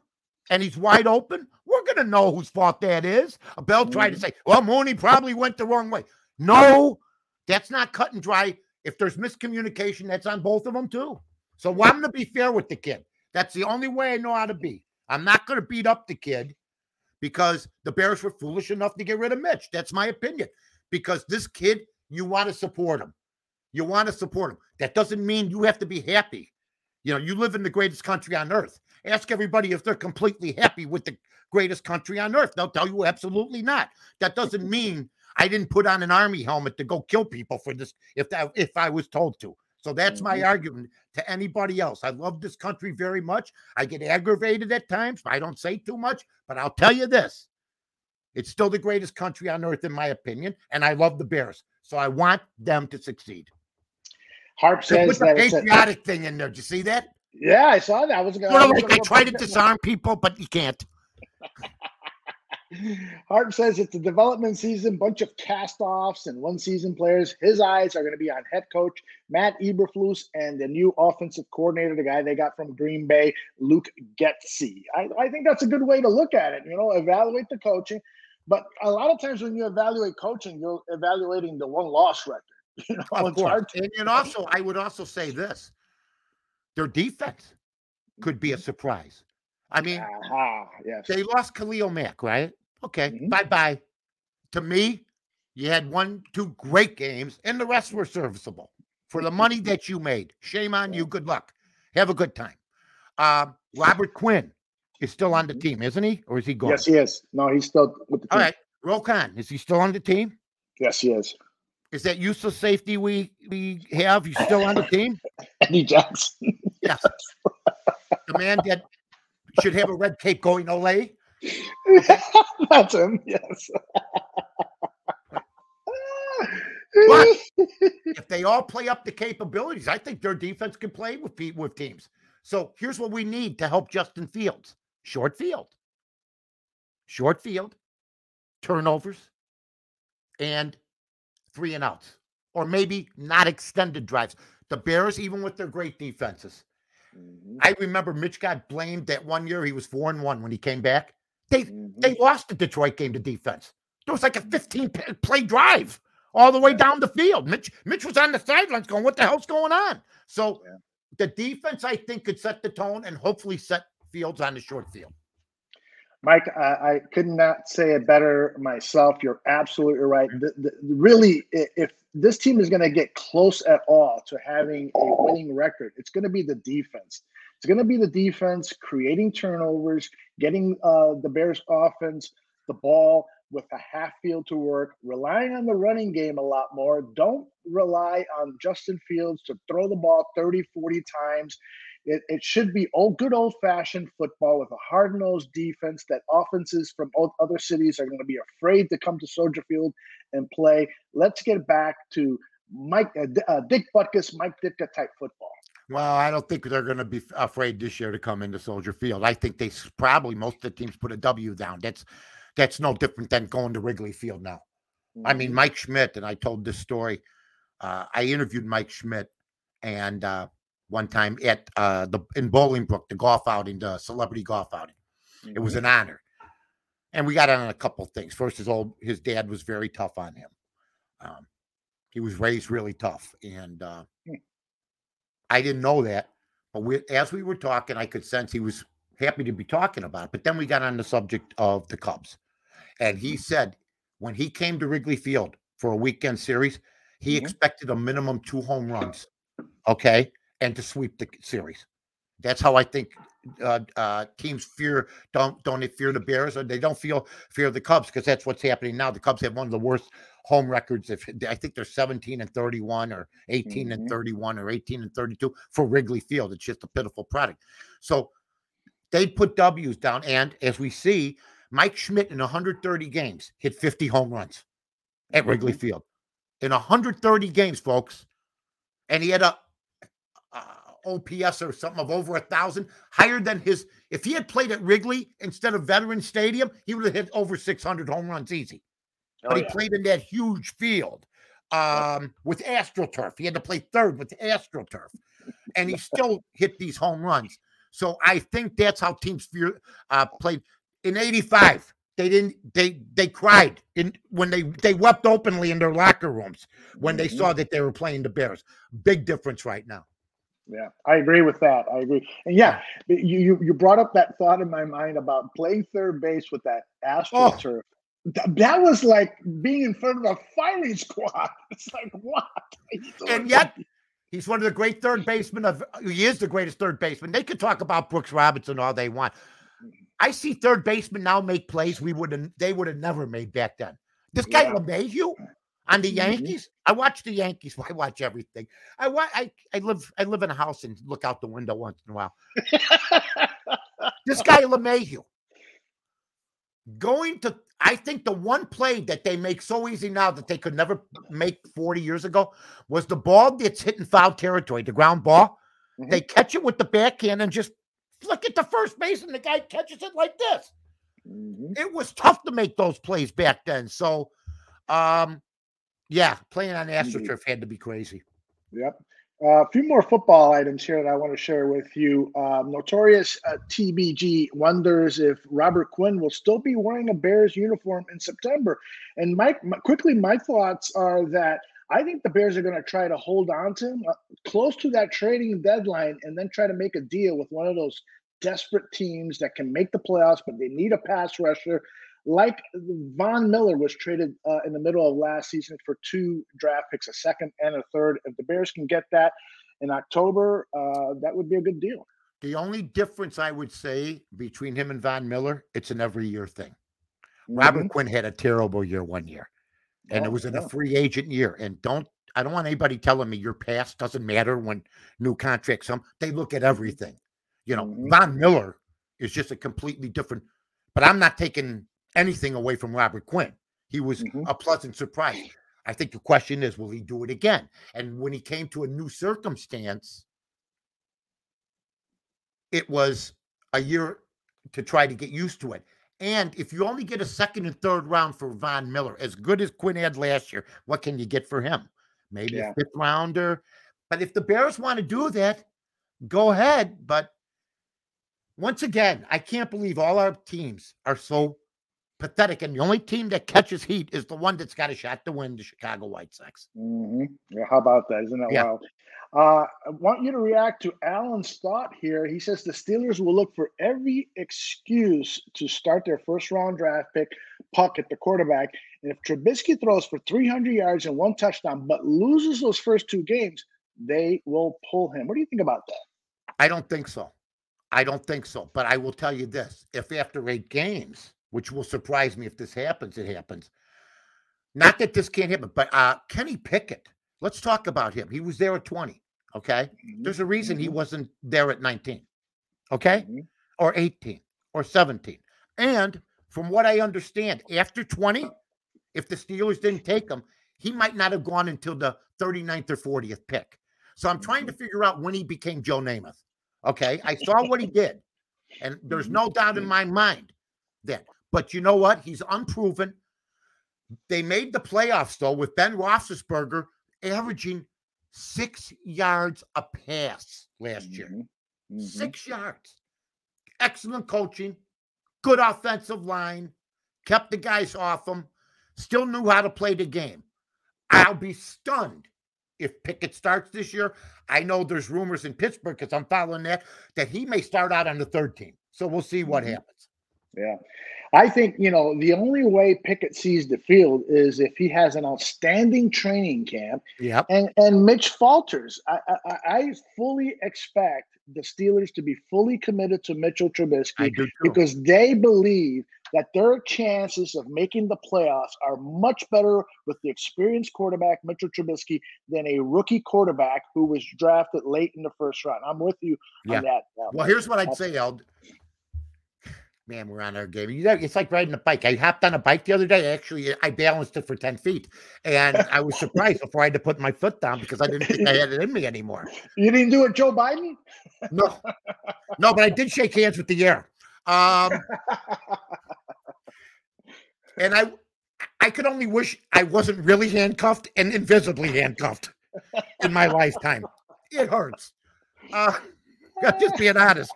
and he's wide open, we're gonna know whose fault that is. Bell tried to Mhm. say, well, Mooney probably went the wrong way. No, that's not cut and dry. If there's miscommunication, that's on both of them too. So I'm gonna be fair with the kid. That's the only way I know how to be. I'm not gonna beat up the kid because the Bears were foolish enough to get rid of Mitch. That's my opinion. Because this kid, you want to support him. You want to support him. That doesn't mean you have to be happy. You know, you live in the greatest country on earth. Ask everybody if they're completely happy with the greatest country on earth. They'll tell you absolutely not. That doesn't mean I didn't put on an army helmet to go kill people for this if that if I was told to. So that's my Mhm. argument to anybody else. I love this country very much. I get aggravated at times. I don't say too much, but I'll tell you this. It's still the greatest country on earth, in my opinion, and I love the Bears. So I want them to succeed. Harp They put says the that it's a, patriotic thing in there. Did you see that? yeah, I saw that. I was going like they try to disarm people, but you can't. Harp says it's a development season, bunch of cast-offs and one-season players. His eyes are going to be on head coach Matt Eberflus and the new offensive coordinator, the guy they got from Green Bay, Luke Getsy. I, I think that's a good way to look at it. You know, evaluate the coaching, but a lot of times when you evaluate coaching, you're evaluating the one-loss record. You know, Of course. to- And, and also, I would also say this their defense could be a surprise. I mean, Aha, yes. they lost Khalil Mack, right? Okay, Mhm. bye bye. To me, you had one, two great games, and the rest were serviceable for the money that you made. Shame on you. Good luck. Have a good time. Um, Robert Quinn is still on the Mhm. team, isn't he? Or is he gone? Yes, he is. No, he's still with the team. All right. Roquan, is he still on the team? Yes, he is. Is that useless safety we we have? You still on the team? Eddie Jackson. Yes. the man that should have a red cape going Olay. That's him. Yes. But if they all play up the capabilities, I think their defense can play with with teams. So here's what we need to help Justin Fields: short field, short field, turnovers, and three and outs, or maybe not extended drives. The Bears, even with their great defenses, Mhm, I remember Mitch got blamed that one year he was four and one when he came back. They mhm. they lost the Detroit game to defense. There was like a 15 play drive all the way down the field. Mitch Mitch was on the sidelines going, "What the hell's going on?" So Yeah. the defense, I think, could set the tone and hopefully set Fields on the short field. Mike, I, I could not say it better myself. You're absolutely right. The, the, really, if this team is going to get close at all to having a winning record, it's going to be the defense. It's going to be the defense creating turnovers, getting uh, the Bears offense the ball with a half field to work, relying on the running game a lot more. Don't rely on Justin Fields to throw the ball 30, 40 times. It, it should be old, good old fashioned football with a hard nosed defense that offenses from other cities are going to be afraid to come to Soldier Field and play. Let's get back to Mike uh, uh, Dick Butkus, Mike Ditka type football. Well, I don't think they're going to be afraid this year to come into Soldier Field. I think they probably most of the teams put a W down. That's that's no different than going to Wrigley Field now. I mean, Mike Schmidt, and I told this story. Uh, I interviewed Mike Schmidt, and uh, one time at uh, the in Bolingbrook, the golf outing, the celebrity golf outing. It was an honor. and we got on a couple things. First, his old his dad was very tough on him. Um, he was raised really tough, and uh, Hmm. I didn't know that. But we, as we were talking, I could sense he was happy to be talking about it. But then we got on the subject of the Cubs, and he said when he came to Wrigley Field for a weekend series, he Mhm. expected a minimum two home runs, okay, and to sweep the series. That's how I think uh, uh, teams fear don't don't they fear the Bears or they don't feel fear the Cubs because that's what's happening now. The Cubs have one of the worst home records. If I think they're 17 and 31 or 18 and Mhm. 31 or 18 and 32 for Wrigley Field. It's just a pitiful product. So they put W's down, and as we see, Mike Schmidt in 130 games hit 50 home runs at Wrigley Field in 130 games, folks, and he had a uh, OPS or something of over a thousand, higher than his. If he had played at Wrigley instead of Veterans Stadium, he would have hit over 600 home runs easy. Oh, But he yeah. played in that huge field um, with AstroTurf. He had to play third with AstroTurf, and he still hit these home runs. So I think that's how teams uh, played in '85. They didn't. They they cried in when they they wept openly in their locker rooms when they saw that they were playing the Bears. Big difference right now. Yeah, I agree with that. I agree. And yeah, you you, you brought up that thought in my mind about playing third base with that Oh. Th- That was like being in front of a firing squad. It's like what? are you doing? And yet, he's one of the great third basemen of. He is the greatest third baseman. They could talk about Brooks Robinson all they want. I see third basemen now make plays we would. They would have never made back then. This guy Yeah. LeMahieu on the Mhm. Yankees. I watch the Yankees. I watch everything. I I I live. I live in a house and look out the window once in a while. This guy LeMahieu going to. I think the one play that they make so easy now that they could never make 40 years ago was the ball that's hitting foul territory, the ground ball. Mhm. They catch it with the backhand and just flick it to first base, and the guy catches it like this. Mhm. It was tough to make those plays back then. So, um, yeah, playing on Indeed. AstroTurf had to be crazy. Yep. Uh, a few more football items here that I want to share with you. Um, notorious uh, TBG wonders if Robert Quinn will still be wearing a Bears uniform in September. And Mike, quickly, my thoughts are that I think the Bears are going to try to hold on to him uh, close to that trading deadline and then try to make a deal with one of those desperate teams that can make the playoffs, but they need a pass rusher. Like Von Miller was traded uh, in the middle of last season for two draft picks, a second and a third. If the Bears can get that in October, uh, that would be a good deal. The only difference I would say between him and Von Miller, it's an every year thing. Robert Mhm. Quinn had a terrible year one year, and Oh, it was in yeah. a free agent year. And don't I don't want anybody telling me your past doesn't matter when new contracts come. They look at everything. You know, Mhm. Von Miller is just a completely different. But I'm not taking anything away from Robert Quinn. He was Mhm. a pleasant surprise. I think the question is, will he do it again? And when he came to a new circumstance, it was a year to try to get used to it. And if you only get a second and third round for Von Miller, as good as Quinn had last year, what can you get for him? Maybe Yeah. a fifth rounder. But if the Bears want to do that, go ahead. But once again, I can't believe all our teams are so pathetic. And the only team that catches heat is the one that's got a shot to win, the Chicago White Sox. hmm Yeah, how about that? Isn't that Yeah. wild? Uh, I want you to react to Alan's thought here. He says the Steelers will look for every excuse to start their first round draft pick, Pickett the quarterback. And if Trubisky throws for 300 yards and one touchdown, but loses those first two games, they will pull him. What do you think about that? I don't think so. I don't think so. But I will tell you this if after eight games, which will surprise me if this happens, it happens. Not that this can't happen, but uh, Kenny Pickett, let's talk about him. He was there at 20. Okay. There's a reason he Mhm. wasn't there at 19. Okay. Mhm. Or 18 or 17. And from what I understand, after 20, if the Steelers didn't take him, he might not have gone until the 39th or 40th pick. So I'm trying to figure out when he became Joe Namath. Okay. I saw what he did. And there's no doubt in my mind that. But you know what? He's unproven. They made the playoffs, though, with Ben Roethlisberger averaging six yards a pass last year. Mhm. Mhm. Six yards. Excellent coaching, good offensive line. kept the guys off him, still knew how to play the game. I'll be stunned if Pickett starts this year. I know there's rumors in Pittsburgh because I'm following that that he may start out on the third team. So we'll see what Mhm. happens. Yeah. I think, you know, the only way Pickett sees the field is if he has an outstanding training camp Yep. and and Mitch falters. I I, I fully expect the Steelers to be fully committed to Mitchell Trubisky because they believe that their chances of making the playoffs are much better with the experienced quarterback Mitchell Trubisky than a rookie quarterback who was drafted late in the first round. I'm with you Yeah. on that. uh, Well, here's what I'd say, Eld. Man, we're on our game. You know, it's like riding a bike. I hopped on a bike the other day. Actually, I balanced it for 10 feet. And I was surprised before I had to put my foot down because I didn't think I had it in me anymore. You didn't do it, Joe Biden? No. No, but I did shake hands with the air. Um, and I I could only wish I wasn't really handcuffed and invisibly handcuffed in my lifetime. It hurts. Uh, just being honest.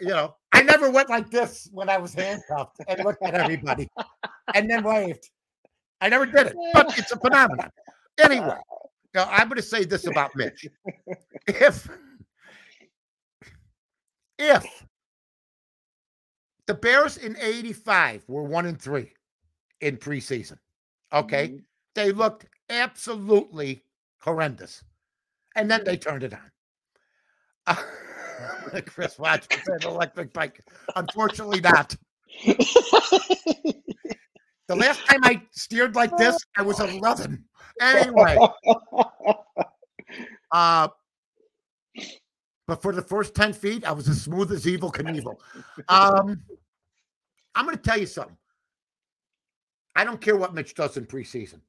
You know, I never went like this when I was handcuffed and looked at everybody and then waved. I never did it, but it's a phenomenon. Anyway, now I'm going to say this about Mitch. If if the Bears in 85 were one and three in preseason, okay, Mhm. they looked absolutely horrendous. And then they turned it on. Uh, Chris Watch said electric bike. Unfortunately, not. The last time I steered like this, I was 11. Anyway, uh, but for the first 10 feet, I was as smooth as Evel Knievel. Um, I'm going to tell you something. I don't care what Mitch does in preseason.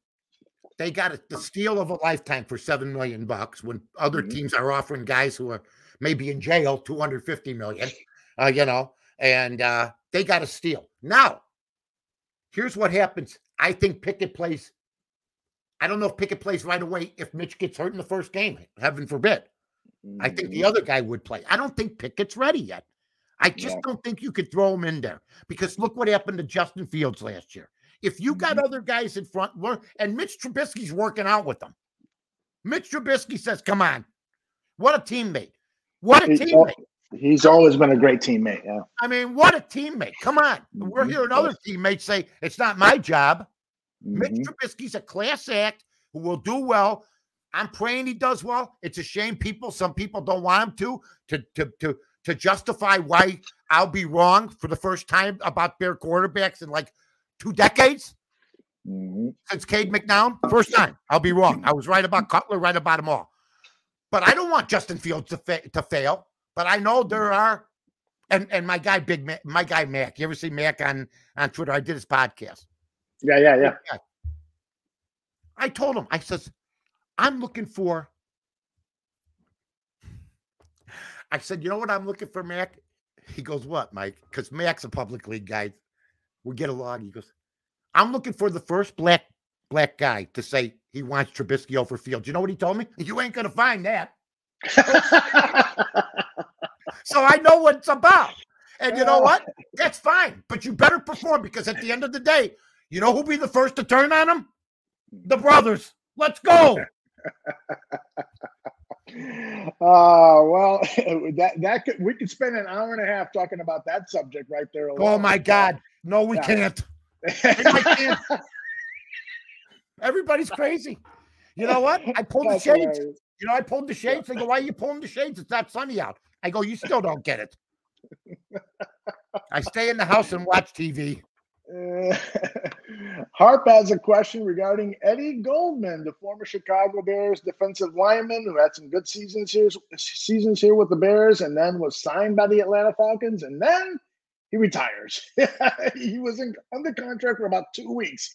They got it, the steal of a lifetime for seven million bucks when other Mhm. teams are offering guys who are maybe in jail 250 million, uh, you know, and uh, they got a steal. Now, here's what happens. I think Pickett plays. I don't know if Pickett plays right away if Mitch gets hurt in the first game. Heaven forbid. I think the Mhm. other guy would play. I don't think Pickett's ready yet. I just Yeah. don't think you could throw him in there because look what happened to Justin Fields last year. If you got Mhm. other guys in front, and Mitch Trubisky's working out with them. Mitch Trubisky says, "Come on, what a teammate! What a He- teammate! He's always been a great teammate. Yeah. I mean, what a teammate! Come on, we're Mhm. hearing other teammates say it's not my job. Mitch Mhm. Trubisky's a class act who will do well. I'm praying he does well. It's a shame people, some people don't want him to, to, to, to, to justify why I'll be wrong for the first time about Bear quarterbacks in like two decades Mhm. since Cade McNown. First time I'll be wrong. I was right about Cutler, right about them all. But I don't want Justin Fields to, fa- to fail. But I know there mm. are, and and my guy Big Mac, my guy Mac. You ever see Mac on on Twitter? I did his podcast. Yeah, yeah, yeah. Yeah. I told him, I says, I'm looking for. I said, you know what I'm looking for, Mac? He goes, what, Mike? Because Mac's a public league guy. We get along. He goes, I'm looking for the first black black guy to say he wants Trubisky over Fields. You know what he told me? You ain't gonna find that. So I know what it's about. And you know what? That's fine. But you better perform because at the end of the day, you know who'll be the first to turn on him? The brothers. Let's go. Uh, well, that that could, we could spend an hour and a half talking about that subject right there. Oh my God. No, we Yeah. can't. I can't. Everybody's crazy. You know what? I pulled the shades. hilarious. You know, I pulled the shades. They go, why are you pulling the shades? It's not sunny out. I go, you still don't get it. I stay in the house and watch TV. Uh, Harp has a question regarding Eddie Goldman, the former Chicago Bears defensive lineman who had some good seasons here, seasons here with the Bears, and then was signed by the Atlanta Falcons, and then he retires. he was in, under contract for about two weeks,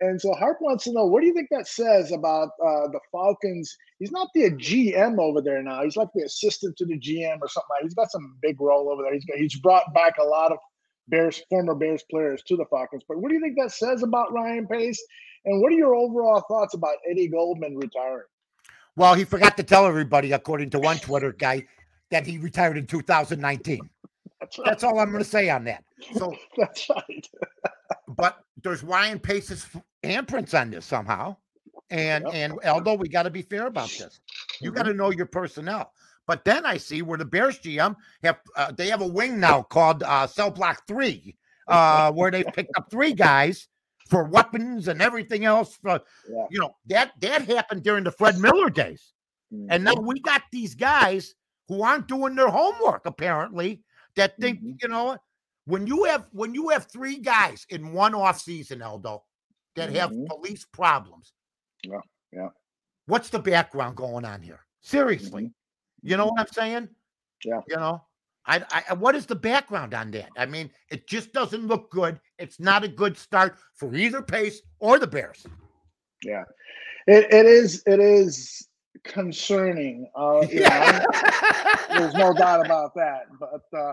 and so Harp wants to know what do you think that says about uh, the Falcons? He's not the GM over there now; he's like the assistant to the GM or something. Like. He's got some big role over there. He's got, he's brought back a lot of Bears former Bears players to the Falcons. But what do you think that says about Ryan Pace? And what are your overall thoughts about Eddie Goldman retiring? Well, he forgot to tell everybody, according to one Twitter guy, that he retired in 2019. That's right. That's all I'm going to say on that. So, That's right. but there's Ryan Pace's handprints on this somehow. And Yep. and Eldo, we got to be fair about this. You got to know your personnel. But then I see where the Bears GM have uh, they have a wing now called uh, Cell Block Three, uh, where they picked up three guys for weapons and everything else. For, Yeah. You know that that happened during the Fred Miller days, and now we got these guys who aren't doing their homework apparently. That think Mhm. you know when you have when you have three guys in one off season, Eldo, that have Mhm. police problems. Yeah, yeah. What's the background going on here? Seriously. Mhm. You know what I'm saying? Yeah. You know, I, I what is the background on that? I mean, it just doesn't look good. It's not a good start for either Pace or the Bears. Yeah, it, it is. It is concerning. Uh, you know, there's no doubt about that. But uh,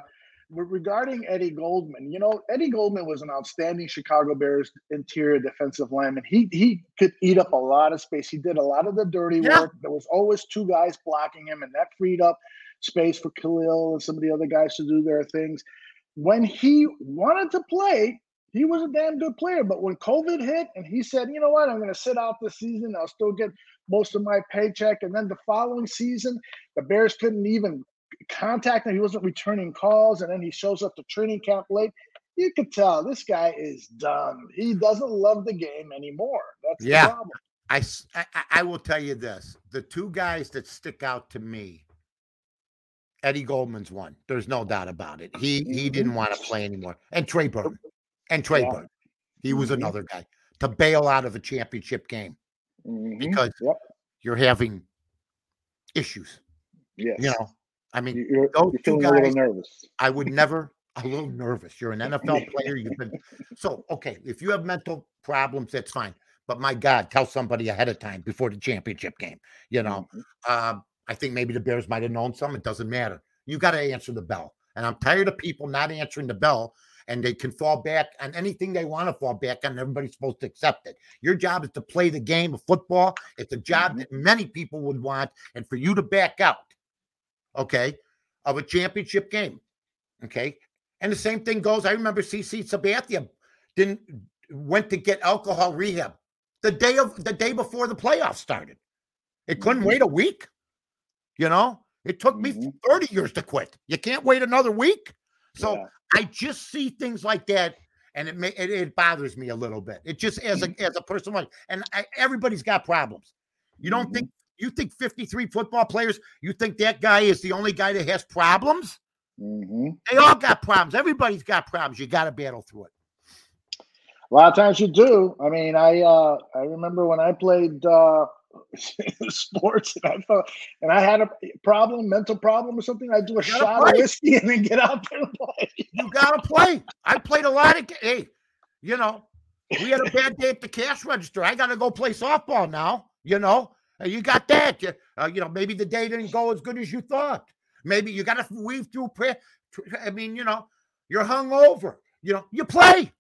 regarding Eddie Goldman, you know, Eddie Goldman was an outstanding Chicago Bears interior defensive lineman. He he could eat up a lot of space. He did a lot of the dirty Yeah. work. There was always two guys blocking him, and that freed up space for Khalil and some of the other guys to do their things. When he wanted to play, he was a damn good player. But when COVID hit and he said, you know what, I'm going to sit out this season, I'll still get most of my paycheck. And then the following season, the Bears couldn't even contact him. He wasn't returning calls. And then he shows up to training camp late. You could tell this guy is done. He doesn't love the game anymore. That's Yeah. the problem. I, I- I- I will tell you this: the two guys that stick out to me, Eddie Goldman's one. There's no doubt about it. He he Mhm. didn't want to play anymore, and Trey Burton, and Trey Yeah. Burton, he was Mhm. another guy to bail out of a championship game Mhm. because Yep. you're having issues. Yes. You know, I mean, You- you're, those you're two feeling a little guys- nervous. I would never. A little nervous. You're an NFL player. You've been so okay. If you have mental problems, that's fine. But my God, tell somebody ahead of time before the championship game. You know, Mhm. um, I think maybe the Bears might have known some. It doesn't matter. You got to answer the bell. And I'm tired of people not answering the bell and they can fall back on anything they want to fall back on. Everybody's supposed to accept it. Your job is to play the game of football. It's a job Mhm. that many people would want. And for you to back out, okay, of a championship game, okay. And the same thing goes. I remember CC Sabathia didn't went to get alcohol rehab the day of the day before the playoffs started. It couldn't Mhm. wait a week. You know, it took me Mhm. 30 years to quit. You can't wait another week. So Yeah. I just see things like that, and it may it, it bothers me a little bit. It just as a as a person, like, and I, everybody's got problems. You don't Mhm. think you think 53 football players, you think that guy is the only guy that has problems? Mhm. They all got problems. Everybody's got problems. You got to battle through it. A lot of times you do. I mean, I uh, I remember when I played uh, sports and I felt and I had a problem, mental problem or something. I'd do a shot play. of whiskey and then get out there and play. You got to play. I played a lot of. Hey, you know, we had a bad day at the cash register. I got to go play softball now. You know, you got that. You, uh, you know, maybe the day didn't go as good as you thought. Maybe you got to weave through prayer. I mean, you know, you're hung over. You know, you play.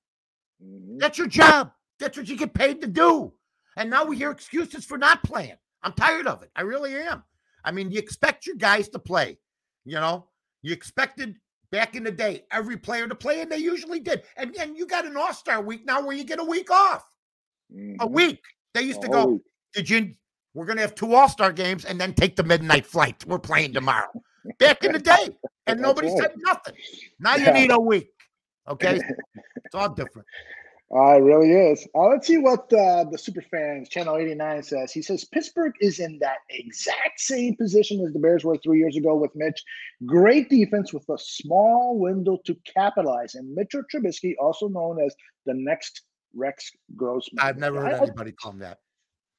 Mhm. That's your job. That's what you get paid to do. And now we hear excuses for not playing. I'm tired of it. I really am. I mean, you expect your guys to play. You know, you expected back in the day every player to play, and they usually did. And and you got an All Star week now where you get a week off. A Mhm. week. They used A to go. Did you? We're gonna have two All Star games and then take the midnight flight. We're playing tomorrow. Back in the day, and nobody said nothing. Now you Yeah. need a week. Okay, it's all different. Uh, it really is. Uh, let's see what uh, the super fans channel 89 says. He says Pittsburgh is in that exact same position as the Bears were three years ago with Mitch. Great defense with a small window to capitalize. And Mitchell Trubisky, also known as the next Rex Grossman. I've never heard I- anybody call him that.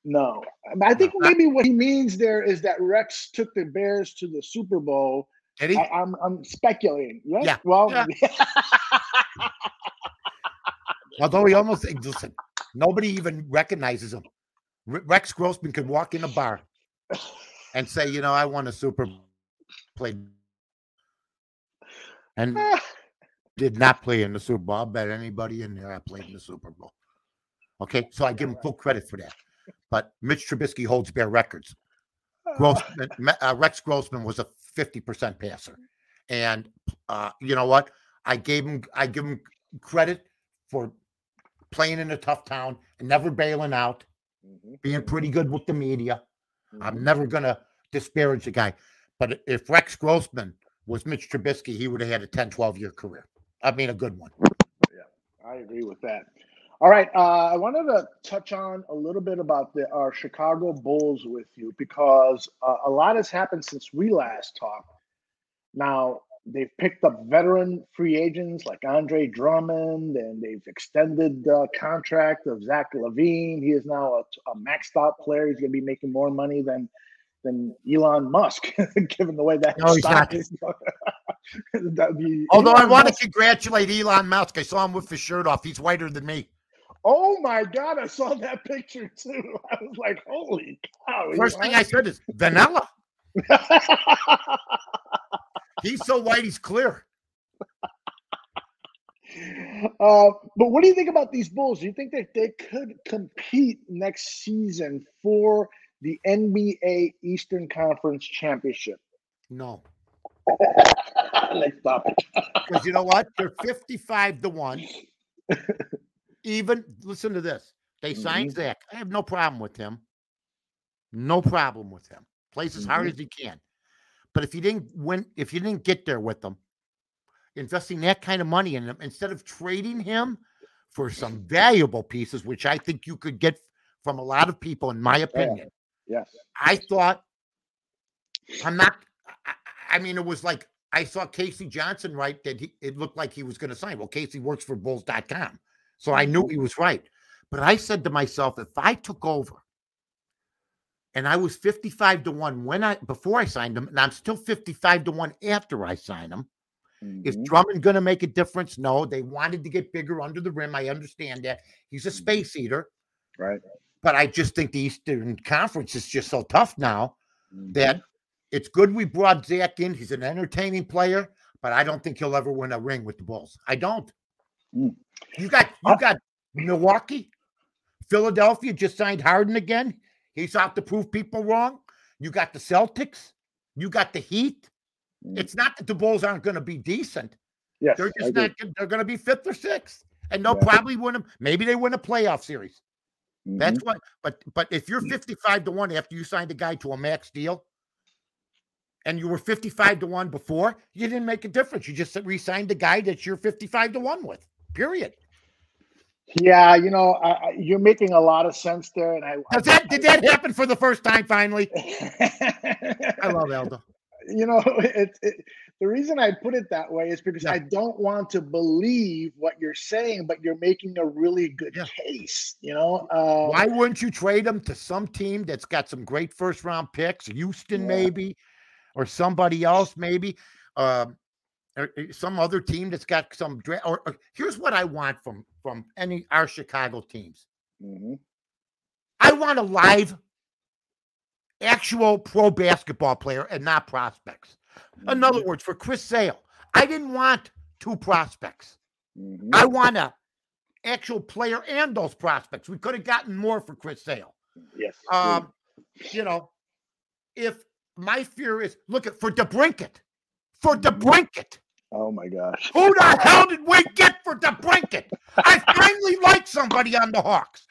no, I think No. maybe what he means there is that Rex took the Bears to the Super Bowl. Did he? I, I'm I'm speculating. Right? Yeah. Well, Yeah. Although he almost listen, nobody even recognizes him. Rex Grossman could walk in a bar and say, "You know, I won a Super Bowl, played and did not play in the Super Bowl. I bet anybody in there I played in the Super Bowl." Okay, so I give him full credit for that. But Mitch Trubisky holds Bear records. Grossman, uh, Rex Grossman was a fifty percent passer, and uh, you know what? I gave him I give him credit for playing in a tough town and never bailing out, Mhm. being pretty good with the media. Mhm. I'm never gonna disparage the guy. But if Rex Grossman was Mitch Trubisky, he would have had a 10, 12 year career. I mean, a good one. Yeah, I agree with that. All right, uh, I wanted to touch on a little bit about the our Chicago Bulls with you because uh, a lot has happened since we last talked. Now they've picked up veteran free agents like Andre Drummond, and they've extended the contract of Zach LaVine. He is now a, a maxed out player. He's going to be making more money than than Elon Musk, given the way that No, he's stock is. Although I Elon want to congratulate Elon Musk. I saw him with his shirt off. He's whiter than me. Oh my god, I saw that picture too. I was like, holy cow. First thing I said is vanilla. He's so white, he's clear. uh, but what do you think about these Bulls? Do you think that they could compete next season for the NBA Eastern Conference Championship? No. Next topic. Because you know what? They're 55 to 1. Even listen to this. They signed Zach. I have no problem with him. No problem with him. Plays as hard Mhm. as he can. But if you didn't win, if you didn't get there with them, investing that kind of money in him instead of trading him for some valuable pieces, which I think you could get from a lot of people, in my opinion. Yes. I thought I'm not. I, I mean, it was like I saw Casey Johnson write that he, it looked like he was going to sign. Well, Casey works for Bulls.com, so I knew mm-hmm. he was right. But I said to myself, if I took over and I was 55 to 1 when I before I signed him, and I'm still 55 to 1 after I sign him, is Mhm. Drummond going to make a difference? No, they wanted to get bigger under the rim. I understand that. He's a space eater, Right. but I just think the Eastern Conference is just so tough now Mhm. that it's good we brought Zach in. He's an entertaining player, but I don't think he'll ever win a ring with the Bulls. I don't. Mm. You got you got Milwaukee, Philadelphia just signed Harden again. He's out to prove people wrong. You got the Celtics. You got the Heat. Mm. It's not that the Bulls aren't going to be decent. Yes. They're just agree. not. good- They're going to be fifth or sixth, and they'll Yeah. probably win them. Maybe they win a playoff series. Mhm. That's what. But but if you're 55 to one after you signed a guy to a max deal, and you were 55 to one before, you didn't make a difference. You just re-signed the guy that you're 55 to one with. Period. Yeah, you know, I, I, you're making a lot of sense there, and I. Does that did that happen for the first time finally? I I love Elda. you know it, it the reason i put it that way is because Yeah. i don't want to believe what you're saying but you're making a really good Yeah. case you know uh, Why wouldn't you trade him to some team that's got some great first round picks, Houston Yeah. maybe, or somebody else maybe, um, or or some other team that's got some draft? Or, or here's what I want from from any our Chicago teams. mhm. I want a live, actual pro basketball player and not prospects. In other words, for Chris Sale, I didn't want two prospects. Mhm. I want a actual player and those prospects. We could have gotten more for Chris Sale. yes Um, you know, if my fear is look at for DeBrincat, for DeBrincat. oh my gosh Who the hell did we get for DeBrincat? I finally like somebody on the Hawks.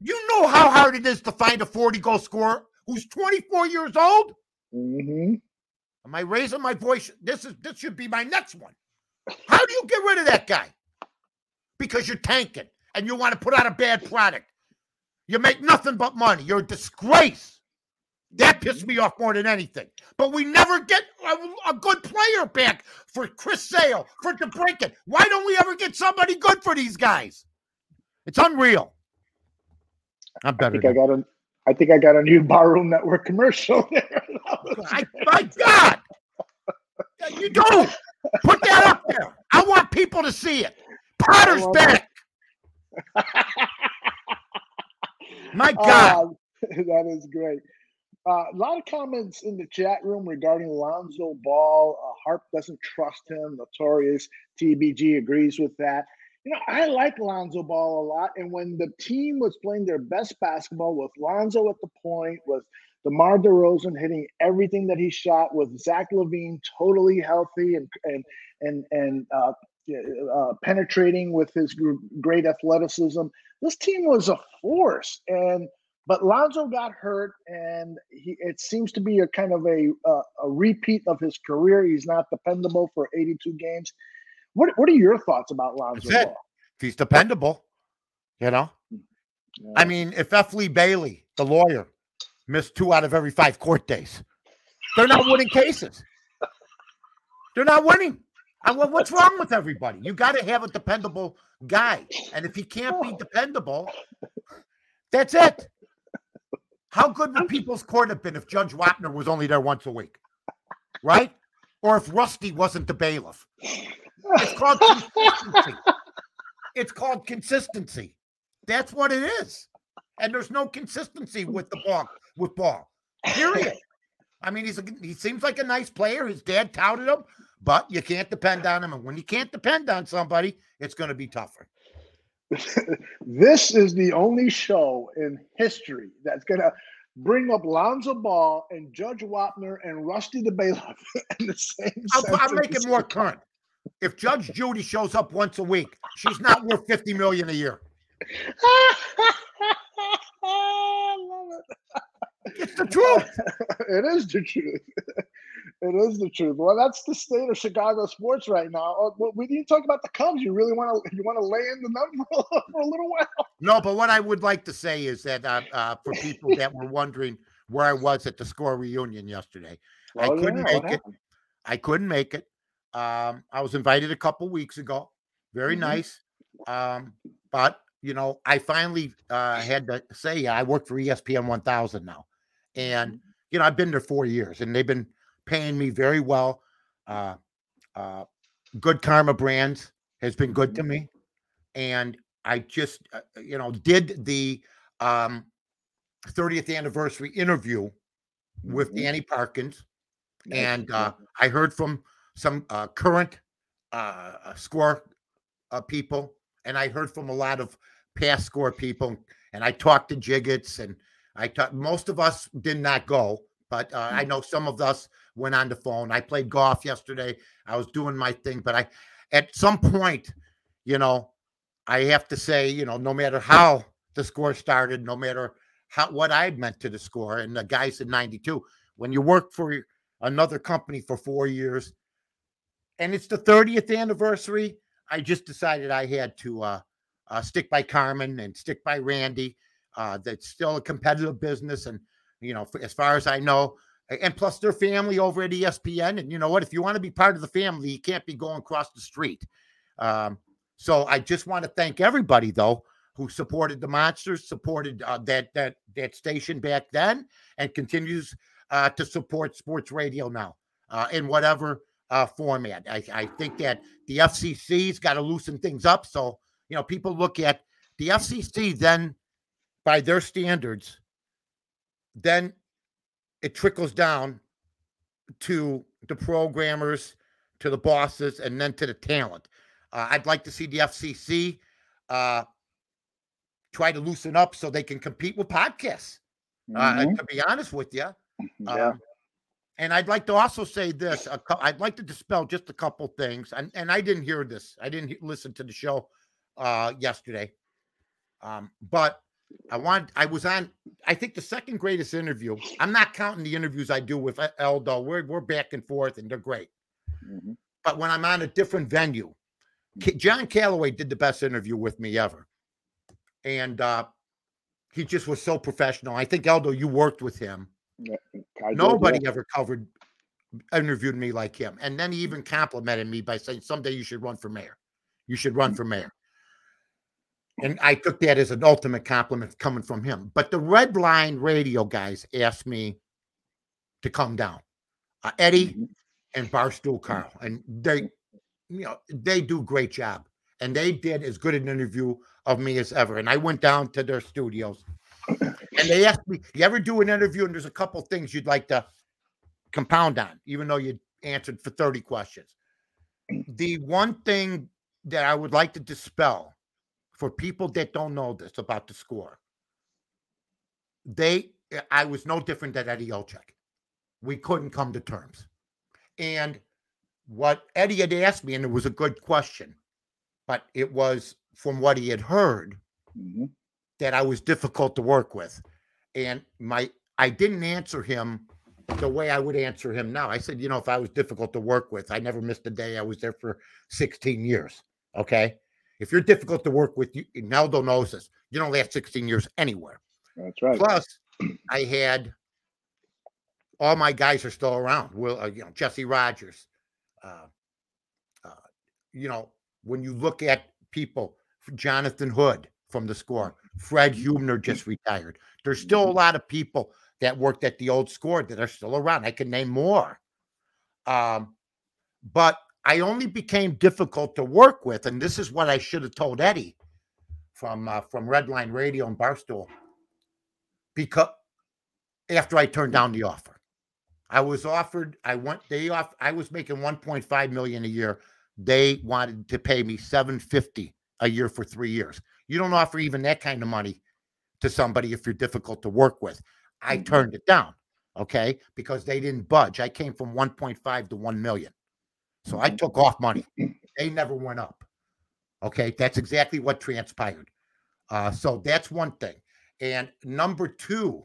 You know how hard it is to find a 40 goal scorer who's 24 years old? Mhm. Am I raising my voice? This is this should be my next one. How do you get rid of that guy? Because you're tanking and you want to put out a bad product. You make nothing but money. You're a disgrace. That pissed me off more than anything. But we never get a, a good player back for Chris Sale, for DeBrincat. Why don't we ever get somebody good for these guys? It's unreal. I'm better. i think i got a i think i got a new barroom network commercial there I, my God. You don't Put that up there. I want people to see it. Potter's back. My God. Uh, that is great. Uh, a lot of comments in the chat room regarding Lonzo Ball. Uh, Harp doesn't trust him. Notorious TBG agrees with that. You know, I like Lonzo Ball a lot. And when the team was playing their best basketball with Lonzo at the point, with DeMar DeRozan hitting everything that he shot, with Zach LaVine totally healthy and and and and uh, uh, penetrating with his great athleticism. This team was a force, and but Lonzo got hurt, and he, it seems to be a kind of a uh, a repeat of his career. He's not dependable for 82 games. What what are your thoughts about Lonzo? If he's dependable, you know. Yeah. I mean, if F. Lee Bailey, the lawyer, missed two out of every five court days, they're not winning cases. They're not winning. I, what's wrong with everybody? You got to have a dependable guy, and if he can't be dependable, that's it. How good would People's Court have been if Judge Wapner was only there once a week, right? Or if Rusty wasn't the bailiff? It's called consistency. It's called consistency. That's what it is. And there's no consistency with the ball, with ball. Period. I mean, he's a, he seems like a nice player. His dad touted him, but you can't depend on him. And when you can't depend on somebody, it's going to be tougher. this is the only show in history that's going to bring up Lonzo Ball and Judge Wapner and Rusty the Bailiff in the same. I'll, I'll make it more current. If Judge Judy shows up once a week, she's not worth fifty million a year. It's the truth. it is the truth. It is the truth. Well, that's the state of Chicago sports right now. Oh, we didn't talk about the Cubs. You really want to you want to lay in the number for a little while? No, but what I would like to say is that uh, uh, for people that were wondering where I was at the score reunion yesterday, oh, I couldn't yeah, make it. I couldn't make it. Um, I was invited a couple weeks ago. Very mm-hmm. nice. Um, but you know, I finally uh, had to say I work for ESPN 1000 now. And, mm-hmm. you know, I've been there four years and they've been paying me very well. Uh, uh, good Karma Brands has been good to mm-hmm. me. And I just, uh, you know, did the um, 30th anniversary interview with mm-hmm. Danny Parkins. And uh, I heard from some uh, current uh, score uh, people, and I heard from a lot of past score people. And I talked to Jiggetts and I thought most of us did not go, but uh, I mm. know some of us went on the phone. I played golf yesterday. I was doing my thing, but I, at some point, you know, I have to say, you know, no matter how the score started, no matter how what I meant to the score, and the guy said 92. When you work for another company for four years, and it's the 30th anniversary, I just decided I had to uh, uh, stick by Carmen and stick by Randy uh, that's still a competitive business, and you know, as far as I know, and plus their family over at ESPN. And you know what? If you want to be part of the family, you can't be going across the street. Um, so I just want to thank everybody though who supported the monsters, supported uh, that that that station back then, and continues uh, to support sports radio now uh, in whatever uh, format. I, I think that the FCC's got to loosen things up. So you know, people look at the FCC then by their standards, then it trickles down to the programmers, to the bosses, and then to the talent. Uh, I'd like to see the FCC uh, try to loosen up so they can compete with podcasts. Uh, mm-hmm. to be honest with you, yeah. Um, and I'd like to also say this: I'd like to dispel just a couple things, and and I didn't hear this. I didn't listen to the show uh, yesterday, um, but I want. I was on. I think the second greatest interview. I'm not counting the interviews I do with Eldo. We're we're back and forth, and they're great. Mm-hmm. But when I'm on a different venue, John Callaway did the best interview with me ever, and uh, he just was so professional. I think Eldo, you worked with him. Yeah, Nobody ever covered interviewed me like him, and then he even complimented me by saying, "Someday you should run for mayor. You should run mm. for mayor." And I took that as an ultimate compliment coming from him. But the Red Line radio guys asked me to come down. Uh, Eddie mm-hmm. and Barstool Carl. And they, you know, they do great job. And they did as good an interview of me as ever. And I went down to their studios and they asked me, You ever do an interview and there's a couple things you'd like to compound on, even though you answered for 30 questions? The one thing that I would like to dispel for people that don't know this about the score, they I was no different than Eddie Olczyk. We couldn't come to terms. And what Eddie had asked me, and it was a good question, but it was from what he had heard Mhm. that I was difficult to work with. And my I didn't answer him the way I would answer him now. I said, you know, if I was difficult to work with, I never missed a day. I was there for 16 years. Okay. If you're difficult to work with, you Naldo knows this. You don't last 16 years anywhere. That's right. Plus, I had all my guys are still around. Will uh, you know Jesse Rogers? Uh, uh, you know when you look at people, Jonathan Hood from the score, Fred Huebner just retired. There's still a lot of people that worked at the old score that are still around. I can name more. Um, but I only became difficult to work with, and this is what I should have told Eddie from uh, from Redline Radio and Barstool because after I turned down the offer. I was offered, I went, they off, I was making 1.5 million a year. They wanted to pay me 750 a year for three years. You don't offer even that kind of money to somebody if you're difficult to work with. I Mhm. turned it down, okay, because they didn't budge. I came from 1.5 to 1 million. So I took off money. They never went up. Okay, that's exactly what transpired. Uh, so that's one thing. And number two,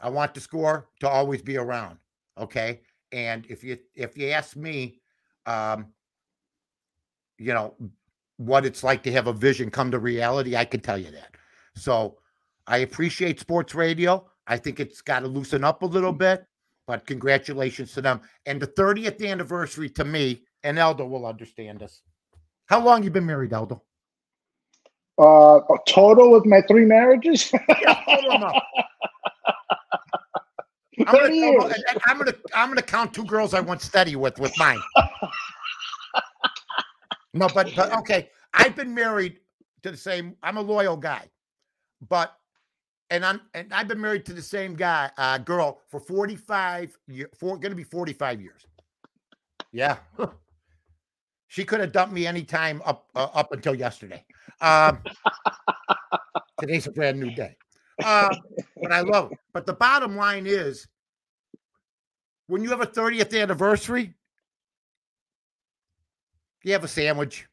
I want the score to always be around. Okay. And if you if you ask me, um, you know, what it's like to have a vision come to reality, I can tell you that. So I appreciate sports radio. I think it's got to loosen up a little bit, but congratulations to them. And the 30th anniversary to me, and Eldo will understand us. How long you been married, Eldo? Uh, total with my three marriages. Hold on up. I'm gonna, 30 years. I'm gonna I'm gonna count two girls I went steady with with mine. no, but but okay. I've been married to the same. I'm a loyal guy, but and I'm and I've been married to the same guy, uh, girl for 45 years. For gonna be 45 years. Yeah, she could have dumped me anytime up uh, up until yesterday. Um, today's a brand new day. Uh, but I love it. But the bottom line is when you have a 30th anniversary, you have a sandwich,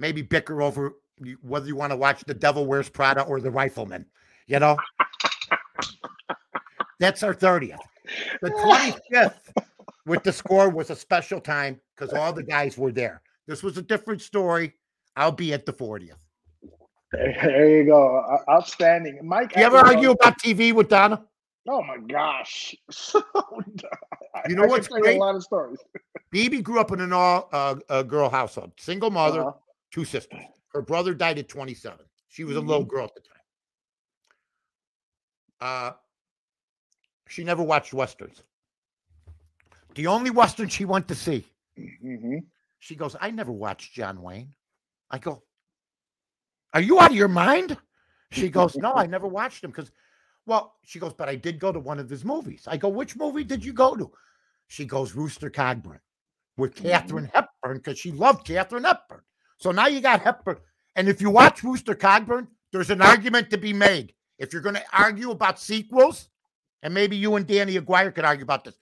maybe bicker over whether you want to watch The Devil Wears Prada or The Rifleman. You know, that's our 30th. The 25th with the score was a special time because all the guys were there. This was a different story. I'll be at the 40th. There you go. Outstanding. Mike, You ever argue about TV with Donna? Oh my gosh. You know I what's great? A lot of stories. BB grew up in an all uh, uh, girl household, single mother, Uh-huh. two sisters. Her brother died at 27. She was a little girl at the time. Uh, she never watched westerns. The only western she went to see, Mhm. she goes, "I never watched John Wayne." I go, "Are you out of your mind?" She goes, "No, I never watched him because." Well, she goes, but I did go to one of his movies. I go, which movie did you go to? She goes, Rooster Cogburn with Katharine Hepburn because she loved Katharine Hepburn. So now you got Hepburn. And if you watch Rooster Cogburn, there's an argument to be made. If you're going to argue about sequels, and maybe you and Danny Aguirre could argue about this,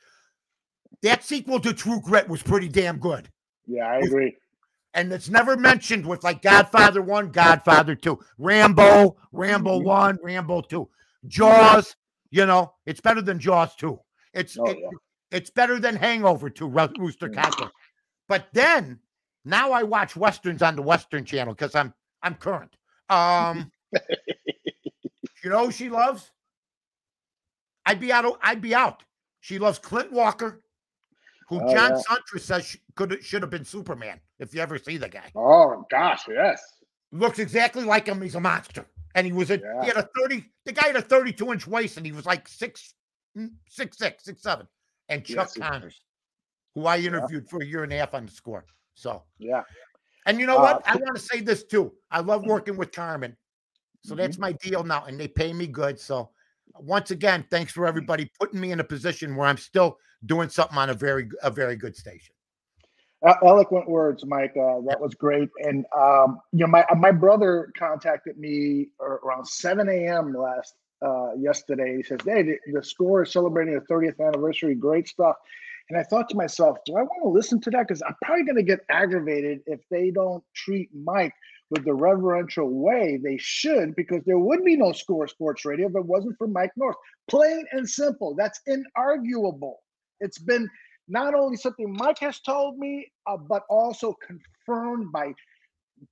that sequel to True Grit was pretty damn good. Yeah, I agree. And it's never mentioned with like Godfather 1, Godfather 2, Rambo, Rambo Mhm. 1, Rambo 2, Jaws, you know, it's better than Jaws 2. It's Oh, it- yeah. it's better than Hangover 2, Rooster Yeah. Cogburn. But then now I watch westerns on the Western Channel because I'm I'm current. Um you know who she loves? I'd be out. I'd be out. She loves Clint Walker, who Oh, John yeah. Suntra says sh- could should have been Superman. If you ever see the guy, Oh gosh, yes. looks exactly like him. He's a monster, and he was a Yeah. he had a thirty. The guy had a thirty-two inch waist, and he was like six, mm, six, six, six, seven. And Chuck Yes, Connors, who I interviewed for a year and a half on the score. So, Yeah. and you know Uh, what? I want to say this too. I love working with Carmen. So that's Mm-hmm. my deal now, and they pay me good. So once again, thanks for everybody putting me in a position where I'm still doing something on a very a very good station. Uh, eloquent words, Mike. Uh, that was great. And um, you know, my my brother contacted me around 7 a.m. last uh, yesterday. He says, "Hey, the, the score is celebrating the 30th anniversary. Great stuff." And I thought to myself, do I want to listen to that? Because I'm probably going to get aggravated if they don't treat Mike with the reverential way they should, because there would be no score sports radio if it wasn't for Mike North. Plain and simple. That's inarguable. It's been not only something Mike has told me, uh, but also confirmed by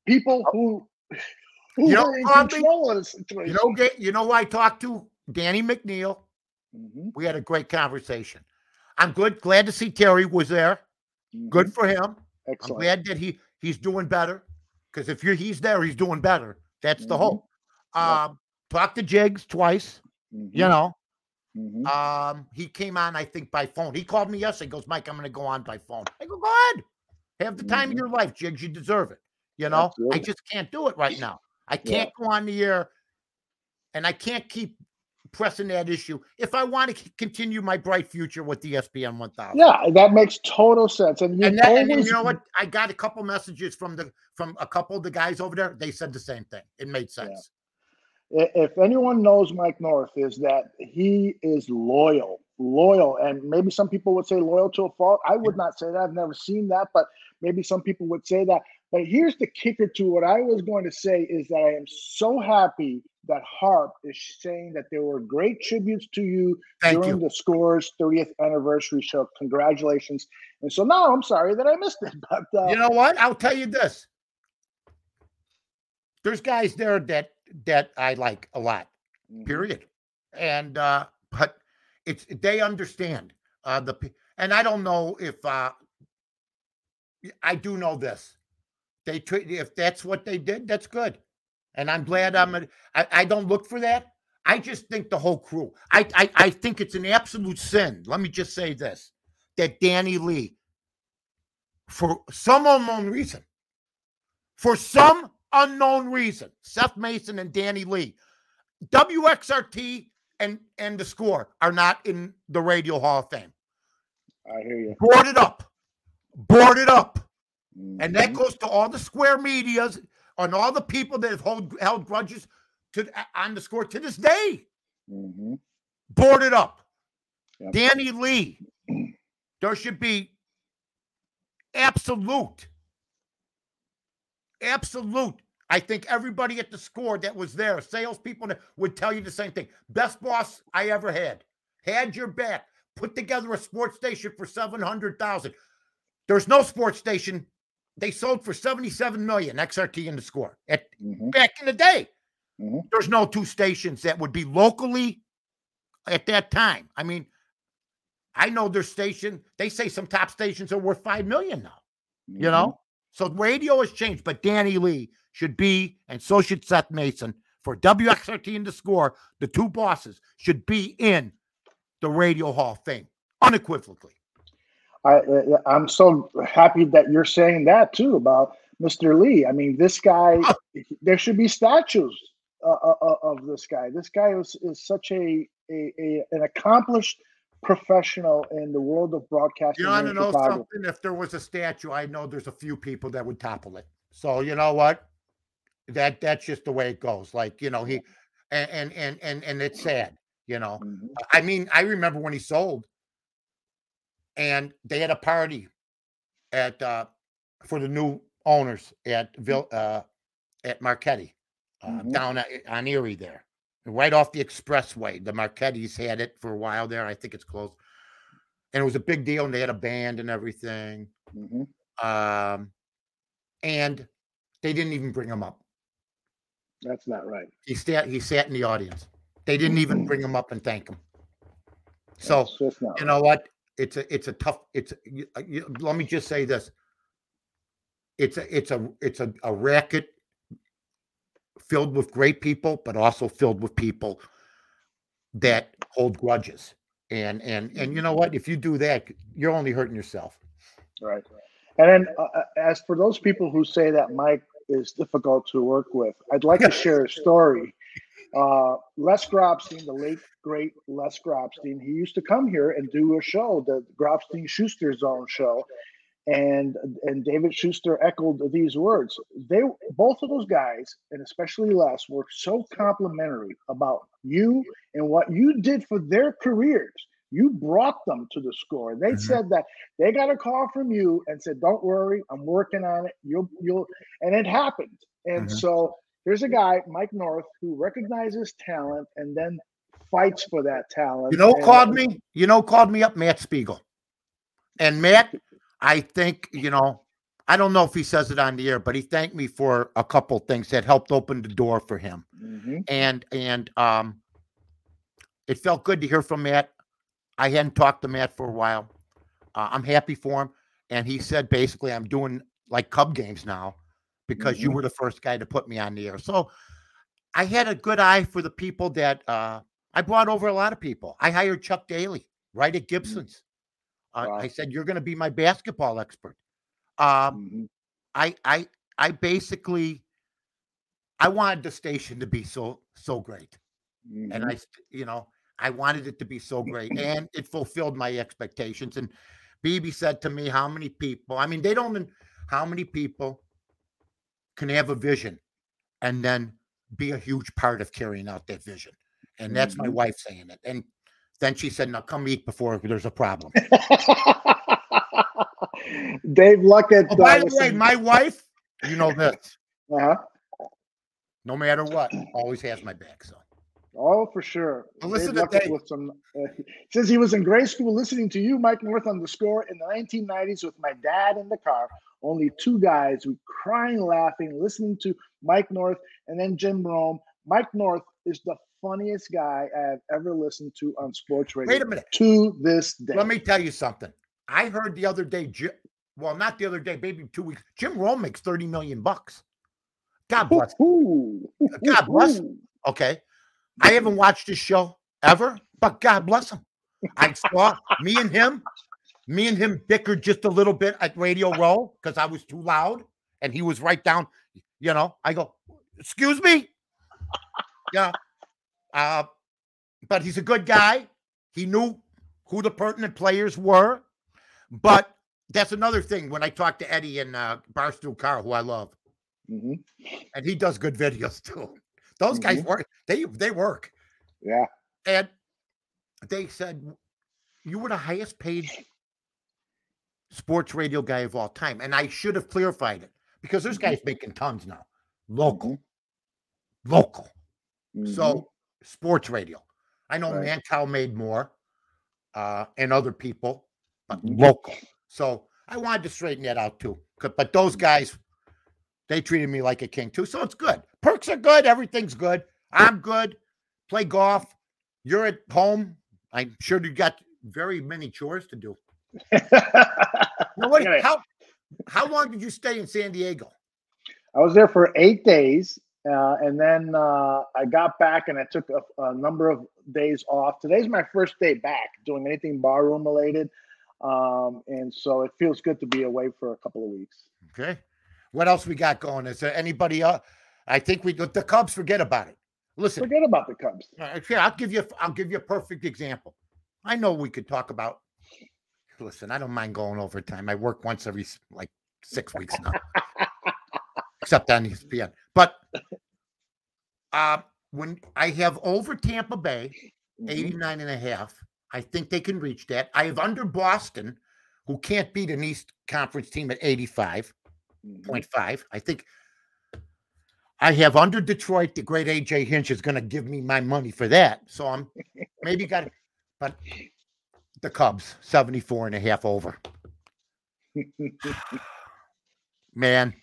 people who, who You know, in control of the situation. You know, you know, I talked to Danny McNeil. Mhm, We had a great conversation. I'm good. Glad to see Terry was there. Good mhm. for him. I'm glad that he he's doing better. Because if you're he's there, he's doing better. That's the Mhm. hope. Um, talked to Jigs twice. Mhm, You know, mhm. um, he came on, I think, by phone. He called me yesterday. He goes, Mike, I'm going to go on by phone. I go, go ahead. Have the time Mhm. of your life, Jigs. You deserve it. You know, I just can't do it right now. I can't go on the air and I can't keep pressing that issue if I want to continue my bright future with the ESPN 1000. Yeah, that makes total sense. And you And, that, and you know what? I got a couple messages from the from a couple of the guys over there. They said the same thing. It made sense. i- if anyone knows Mike North, is that he is loyal, loyal, and maybe some people would say loyal to a fault. I would not say that. I've never seen that, but maybe some people would say that. But here's the kicker to what I was going to say is that I am so happy that Harp is saying that there were great tributes to you Thank during you. the Scores 30th anniversary show. Congratulations! And so now I'm sorry that I missed it, but uh, You know what? I'll tell you this. There's guys there that that I like a lot. mhm, Period. And uh, but it's they understand uh the and I don't know if uh I do know this. They treat if that's what they did, that's good. And I'm glad I'm mm-hmm. a, I, I don't look for that. I just think the whole crew. I, I I think it's an absolute sin. Let me just say this: that Danny Lee, for some unknown reason, for some unknown reason, Seth Mason and Danny Lee, WXRT and and the score are not in the Radio Hall of Fame. I hear you. Board it up. Board it up. And that Mhm. goes to all the square medias and all the people that have hold, held grudges to on the score to this day. Mhm. Board it up. Yep. Danny Lee. There should be absolute, absolute. I think everybody at the score that was there, salespeople would tell you the same thing. Best boss I ever had. Had your back. Put together a sports station for seven hundred thousand. There's no sports station. They sold for seventy-seven million. XRT in the score at Mhm. back in the day. Mhm. There's no two stations that would be locally at that time. I mean, I know their station. They say some top stations are worth five million now. You Mhm. know, so radio has changed. But Danny Lee should be, and so should Seth Mason for WXRT and the score. The two bosses should be in the Radio Hall of Fame unequivocally. I, I I'm so happy that you're saying that too about Mr. Lee. I mean, this guy, there should be statues uh, uh, uh, of this guy. This guy is, is such a, a, a an accomplished professional in the world of broadcasting. You want to know something? If there was a statue, I know there's a few people that would topple it. So you know what? That that's just the way it goes. Like you know he, and and and and, and it's sad. You know, Mhm. I mean, I remember when he sold, and they had a party at uh for the new owners at Vil uh at Marquetti uh, Mhm. down at, on Erie there, right off the expressway. The Marquettis had it for a while there. I think it's closed, and it was a big deal. And they had a band and everything. Mhm. Um, and they didn't even bring him up. That's not right. He sat he sat in the audience. They didn't even bring him up and thank him. So That's just not you right. know what? It's a it's a tough. It's you, uh, you, let me just say this. It's a it's a it's a, a racket filled with great people, but also filled with people that hold grudges. And and and you know what? If you do that, you're only hurting yourself. Right. And then, uh, uh, as for those people who say that Mike is difficult to work with, I'd like to share a story. Uh, Les Grobstein, the late great Les Grobstein, he used to come here and do a show, the Grobstein Schuster Zone show, and and David Schuster echoed these words. They both of those guys, and especially Les, were so complimentary about you and what you did for their careers. You brought them to the score. They Mhm. said that they got a call from you and said, "Don't worry, I'm working on it. You'll you'll," and it happened. And Mhm. so here's a guy, Mike North, who recognizes talent and then fights for that talent. You know, And- called me. You know, called me up Matt Spiegel, and Matt, I think you know. I don't know if he says it on the air, but he thanked me for a couple things that helped open the door for him. Mhm. and and um it felt good to hear from Matt. I hadn't talked to Matt for a while. Uh, I'm happy for him, and he said basically I'm doing like Cub games now because you Mhm. were the first guy to put me on the air. So I had a good eye for the people that uh, I brought over. A lot of people. I hired Chuck Daly right at Gibson's. Uh, Wow. I said you're going to be my basketball expert. Um, Mhm. I I I basically I wanted the station to be so so great and Mhm. I, you know, I wanted it to be so great, and it fulfilled my expectations. And BB said to me, "How many people? I mean, they don't. even- How many people can have a vision and then be a huge part of carrying out that vision?" And that's my Mhm. wife saying it. And then she said, "Now come eat before there's a problem." Dave Luckett. oh, by uh, the way, my wife, you know this. uh-huh. No matter what, always has my back. So Oh, for sure. Listen to Dave. with some. Uh, says he was in grade school listening to you, Mike North, on the score in the 1990s with my dad in the car. Only two guys, we crying, laughing, listening to Mike North and then Jim Rome. Mike North is the funniest guy I've ever listened to on sports radio. wait a minute. To this day. Let me tell you something. I heard the other day, Jim, well, not the other day, maybe two weeks. Jim Rome makes 30 million bucks. God bless. him. Ooh. God bless Ooh. Okay. I haven't watched his show ever, but God bless him. I saw me and him, me and him bickered just a little bit at Radio Row because I was too loud and he was right down. You know, I go, excuse me. Yeah. Uh, but he's a good guy. He knew who the pertinent players were. But that's another thing when I talk to Eddie and uh, Barstool Carl, who I love, Mhm. and he does good videos too. Those guys Mhm. work. They they work. Yeah. And they said you were the highest paid sports radio guy of all time. And I should have clarified it because there's Mhm. guys making tons now. Local. Mm-hmm. Local. Mhm. So sports radio. I know Right. Mancow made more uh and other people, but Mhm. local. So I wanted to straighten that out too. But those guys, they treated me like a king too. So it's good. Perks are good. Everything's good. I'm good. Play golf. You're at home. I'm sure you got very many chores to do. Anyway. how how long did you stay in San Diego? I was there for eight days, uh, and then uh, I got back and I took a, a number of days off. Today's my first day back doing anything barroom related, um, and so it feels good to be away for a couple of weeks. Okay. What else we got going? Is there anybody else? I think we the Cubs forget about it. Listen, Forget about the Cubs. Uh, Here, I'll give you. I'll give you a perfect example. I know we could talk about. Listen, I don't mind going overtime. I work once every like six weeks now, except on ESPN. But uh, when I have over Tampa Bay, Mhm. 89 and a half, I think they can reach that. I have under Boston, who can't beat an East Conference team at 85 Mhm. point five. I think I have under Detroit. The great AJ Hinch is going to give me my money for that. So I'm maybe got, it, but the Cubs 74 and a half over. Man,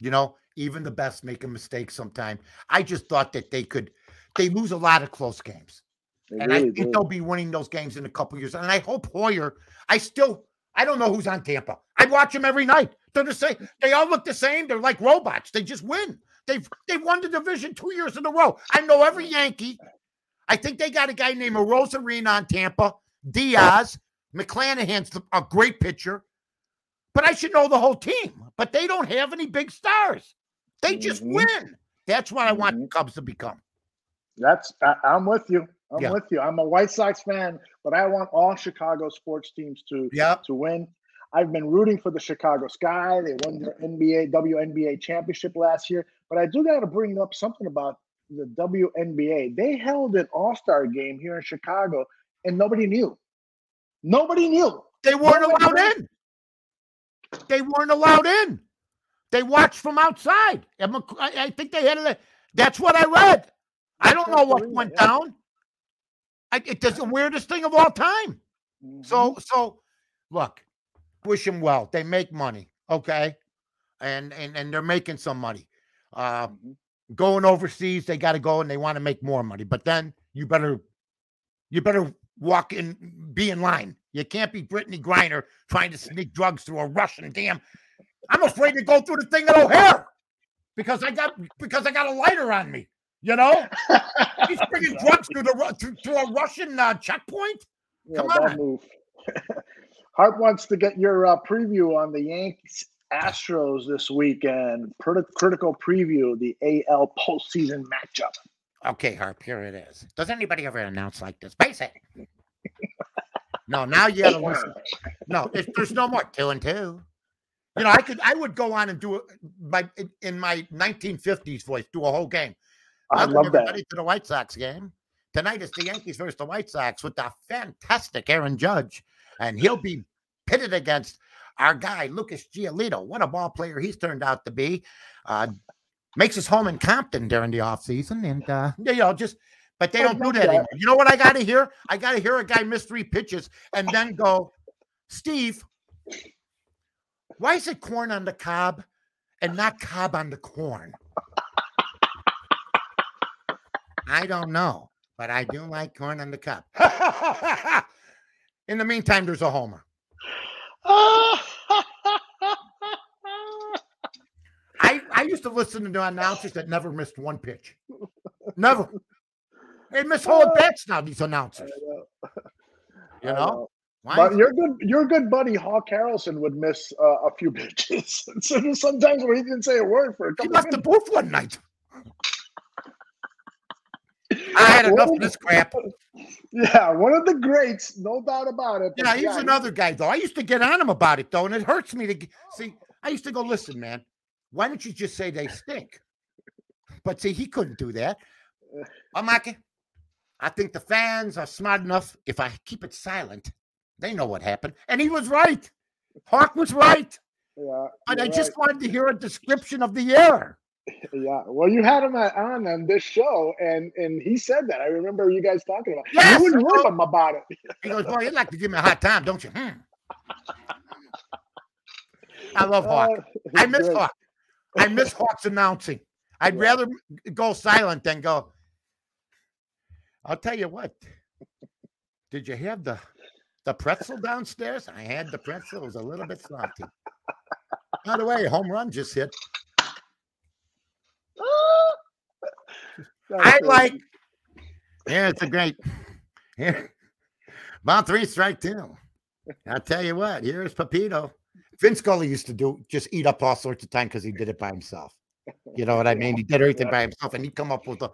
you know, even the best make a mistake sometime. I just thought that they could, they lose a lot of close games. They And I think do. they'll be winning those games in a couple years. And I hope Hoyer, I still, I don't know who's on Tampa. I watch him every night. They're the same. They all look the same. They're like robots. They just win. They've they've won the division two years in a row. I know every Yankee. I think they got a guy named Arozarena on Tampa. Diaz, McClanahan's the- a great pitcher. But I should know the whole team. But they don't have any big stars. They just Mhm. win. That's what I want the Mhm. Cubs to become. That's I, I'm with you. I'm Yeah. with you. I'm a White Sox fan, but I want all Chicago sports teams to Yep. to win. I've been rooting for the Chicago Sky. They won their NBA WNBA championship last year, but I do got to bring up something about the WNBA. They held an All Star game here in Chicago and nobody knew. Nobody knew. They weren't Nobody allowed knew. in. They weren't allowed in. They watched from outside. I, think they had a. That's what I read. I don't know what went yeah. down. I, it does the weirdest thing of all time. So mm-hmm. so look, wish them well. They make money, okay, and and and they're making some money. Uh, Mhm. going overseas, they got to go and they want to make more money. But then you better you better walk in, be in line. You can't be Brittney Griner trying to sneak drugs through a Russian dam. I'm afraid to go through the thing at O'Hare because I got because I got a lighter on me. You know, he's bringing drugs through the through, through a Russian uh, checkpoint. Yeah, Come on. Harp wants to get your uh, preview on the Yankees Astros this weekend. Criti- critical preview, the AL postseason matchup. Okay, Harp, here it is. Does anybody ever announce like this? It. no, now you have to. No, there's no more two and two. You know, I could, I would go on and do it my in- my 1950s voice, do a whole game. I Welcome love that. to the White Sox game. Tonight is the Yankees versus the White Sox with the fantastic Aaron Judge, and he'll be pitted against our guy Lucas Giolito. What a ball player he's turned out to be. Uh, makes his home in Compton during the offseason, and uh, you know, just but they don't do that anymore. You know what I got to hear? I got to hear a guy miss three pitches and then go, Steve, why is it corn on the cob and not cob on the corn? I don't know, but I do like corn on the cob. In the meantime, there's a homer. I, I used to listen to the announcers that never missed one pitch. Never. They miss whole bats now, these announcers. You I know? Why But your good, your good buddy Hawk Harrelson would miss uh, a few pitches. So Sometimes where he didn't say a word for a couple. he left the minutes. booth one night. I had enough of this crap. Yeah, one of the greats, no doubt about it. Yeah, he's another guy though. I used to get on him about it though, and it hurts me to see. I used to go, listen, man. Why don't you just say they stink? But see, he couldn't do that. I'm like, I think the fans are smart enough. If I keep it silent, they know what happened, and he was right. Hawk was right, Yeah, but I you're just right. wanted to hear a description of the air. Yeah, well, you had him on on this show, and and he said that. I remember you guys talking about. Yes, you wouldn't I rib him about it. He goes, boy, you'd like to give me a hard time, don't you? Hmm. I love Hawk. Uh, I miss great. Hawk. I miss Hawks announcing. I'd Yeah. rather go silent than go. I'll tell you what. Did you have the the pretzel downstairs? I had the pretzel. It was a little bit salty. By the way, home run just hit. I like. Yeah, it's a great. Here, about three strike two. I'll tell you what. Here's Pepito. Vince Scully used to do just eat up all sorts of time because he did it by himself. You know what I mean? He did everything by himself, and he'd come up with a.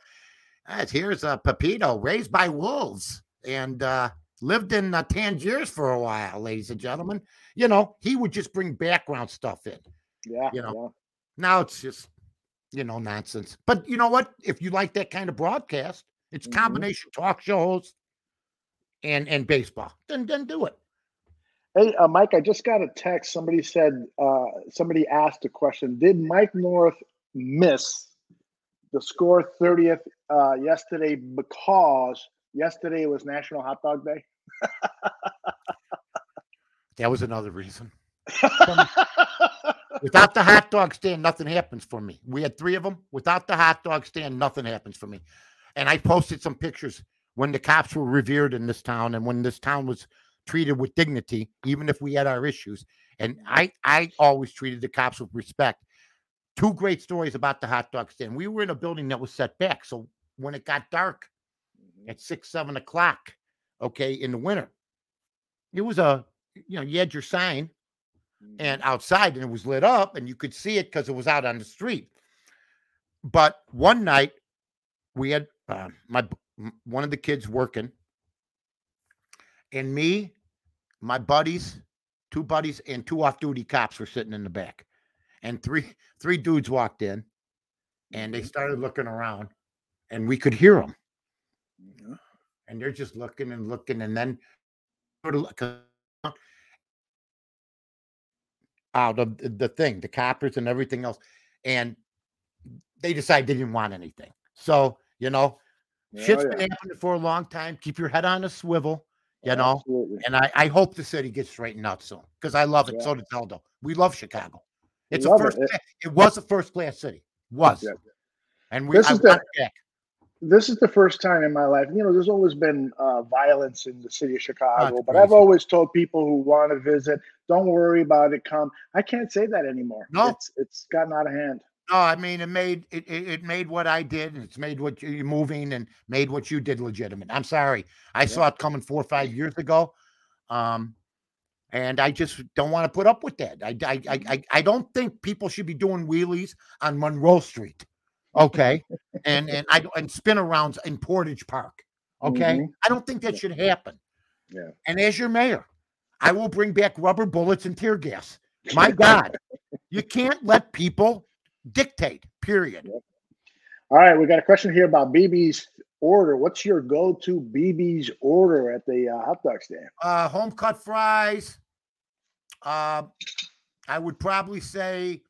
"Guys, here's a Pepito raised by wolves and uh, lived in uh, Tangiers for a while, ladies and gentlemen. You know, he would just bring background stuff in. yeah, you know, Now it's just, you know, nonsense. But you know what? If you like that kind of broadcast, it's Mhm. combination talk shows and and baseball. Then then do it. Hey, uh, Mike, I just got a text. Somebody said, uh, somebody asked a question. Did Mike North miss the score 30th uh, yesterday because yesterday was National Hot Dog Day? That was another reason. Without the hot dog stand, nothing happens for me. We had three of them. Without the hot dog stand, nothing happens for me. And I posted some pictures when the cops were revered in this town and when this town was treated with dignity, even if we had our issues. And I, I always treated the cops with respect. Two great stories about the hot dog stand. We were in a building that was set back. So when it got dark mm-hmm. at six, seven o'clock, okay, in the winter, it was a, you know, you had your sign and outside and it was lit up and you could see it because it was out on the street. But one night we had uh, my one of the kids working and me, my buddies, two buddies and two off-duty cops were sitting in the back. And three three dudes walked in and they started looking around and we could hear them. and they're just looking and looking, and then sort of look out of the- the thing, the coppers and everything else, and they decide they didn't want anything. So you know, Yeah, shit's oh, been happening for a long time. Keep your head on a swivel, you know. Absolutely. And I, I hope the city gets straightened out soon because I love it. Yeah. So does Aldo. We love Chicago. We It's a first. It- cla- It, was a first class city. Was. Yeah. And we. This I is the- want it back. This is the first time in my life, you know, there's always been uh, violence in the city of Chicago, but I've always told people who want to visit, don't worry about it, come. I can't say that anymore. No. It's, it's gotten out of hand. No, I mean it made it, it. Made what I did, and it's made what you're moving, and made what you did legitimate. I'm sorry, I saw it coming four or five years ago, um, and I just don't want to put up with that. I, I, I, I, I don't think people should be doing wheelies on Monroe Street, okay, and and I and spin arounds in Portage Park, okay. Mhm. I don't think that should happen. Yeah. And as your mayor, I will bring back rubber bullets and tear gas. My God, you can't let people dictate. Period. All right, we got a question here about BB's order. What's your go-to BB's order at the uh, hot dog stand? Uh, home cut fries. Uh, I would probably say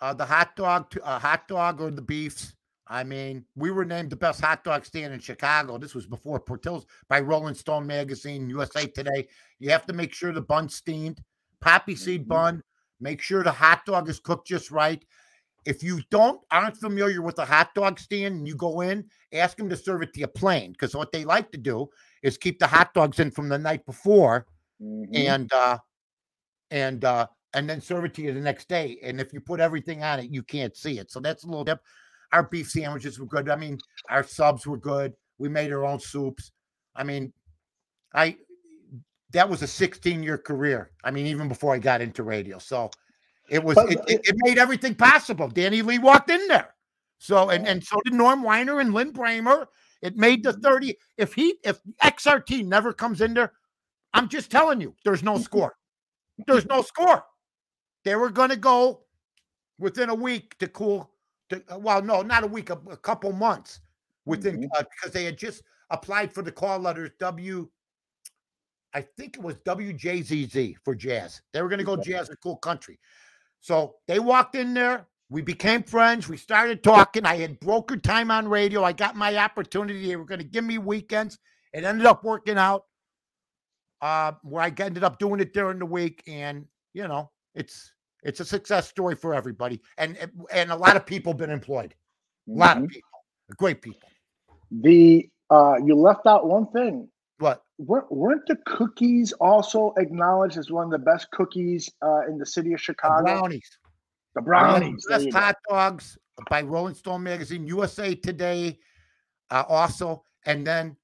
uh, the hot dog, to, uh, hot dog or the beefs. I mean, we were named the best hot dog stand in Chicago. This was before Portillo's by Rolling Stone magazine, USA Today. You have to make sure the bun's steamed, poppy seed Mhm. bun. Make sure the hot dog is cooked just right. If you don't aren't familiar with a hot dog stand and you go in, ask them to serve it to you plain because what they like to do is keep the hot dogs in from the night before Mhm. and uh and uh and then serve it to you the next day. And if you put everything on it, you can't see it. So that's a little dip. Our beef sandwiches were good. I mean, our subs were good. We made our own soups. I mean, I that was a 16 year career. I mean, even before I got into radio. So it was it, it, it made everything possible. Danny Lee walked in there. So and and so did Norm Winer and Lin Brehmer. It made the mm-hmm. 30. If he if XRT never comes in there, I'm just telling you, there's no score. There's no score. They were going to go within a week to cool. To, uh, well, no, not a week, a, a couple months within Mhm. because they had just applied for the call letters W. I think it was WJZZ for jazz. They were going to go jazz or cool country. So they walked in there. We became friends. We started talking. I had brokered time on radio. I got my opportunity. They were going to give me weekends. It ended up working out uh, where I ended up doing it during the week, and you know, it's it's a success story for everybody, and and a lot of people been employed, a lot Mhm. of people, great people. The uh, you left out one thing. What? Weren't, weren't the cookies also acknowledged as one of the best cookies uh, in the city of Chicago? The brownies, The brownies. there best you go. hot dogs by Rolling Stone magazine, USA Today, uh, also, and then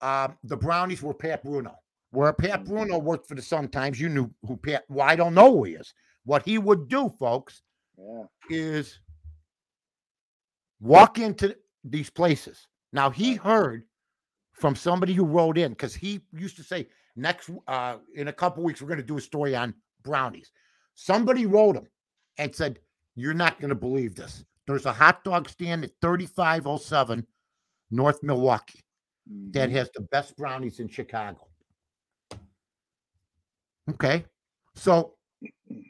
um, the brownies were Pat Bruno. Where Pat Mhm. Bruno worked for the Sun Times, you knew who Pat. Well, I don't know who he is. What he would do, folks, Yeah. is walk into these places. Now he heard from somebody who wrote in because he used to say next uh in a couple weeks we're going to do a story on brownies. Somebody wrote him and said, "You're not going to believe this. There's a hot dog stand at 3507 North Milwaukee that Mhm. has the best brownies in Chicago." Okay. So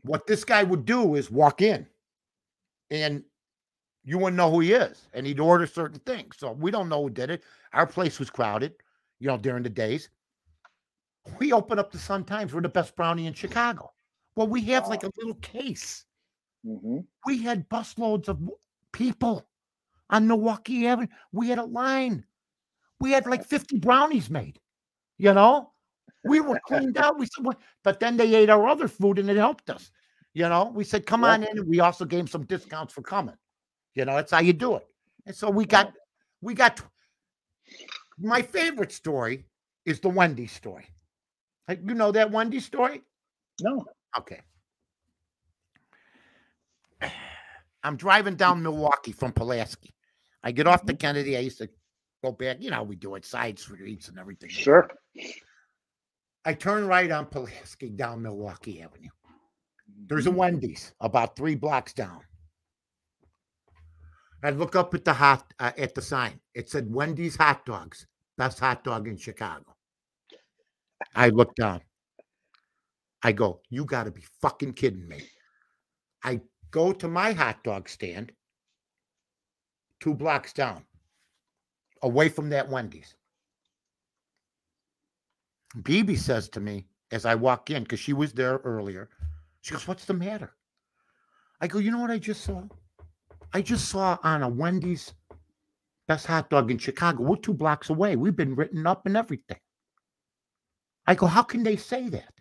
what this guy would do is walk in and you wouldn't know who he is and he'd order certain things. So we don't know who did it. Our place was crowded, you know, during the days. We open up the Sun Times. We're the best brownie in Chicago. Well, we have like a little case. Mhm. We had busloads of people on Milwaukee Avenue. We had a line. We had like 50 brownies made, you know? We were cleaned out. We said, "What?" but then they ate our other food and it helped us. You know, we said, come on in. We also gave 'em some discounts for coming. You know, that's how you do it. And so we got, we got, my favorite story is the Wendy story. You know that Wendy story? No. Okay. I'm driving down Milwaukee from Pulaski. I get off the mm-hmm. Kennedy. I used to go back, you know, we do it side streets and everything. Sure. I turn right on Pulaski down Milwaukee Avenue. There's a Wendy's about three blocks down. I look up at the hot uh, at the sign. It said Wendy's hot dogs, best hot dog in Chicago. I look down. I go, you got to be fucking kidding me. I go to my hot dog stand two blocks down, away from that Wendy's. BB says to me as I walk in, because she was there earlier, she goes, What's the matter? I go, You know what I just saw? I just saw on a Wendy's best hot dog in Chicago. We're two blocks away. We've been written up and everything. I go, How can they say that?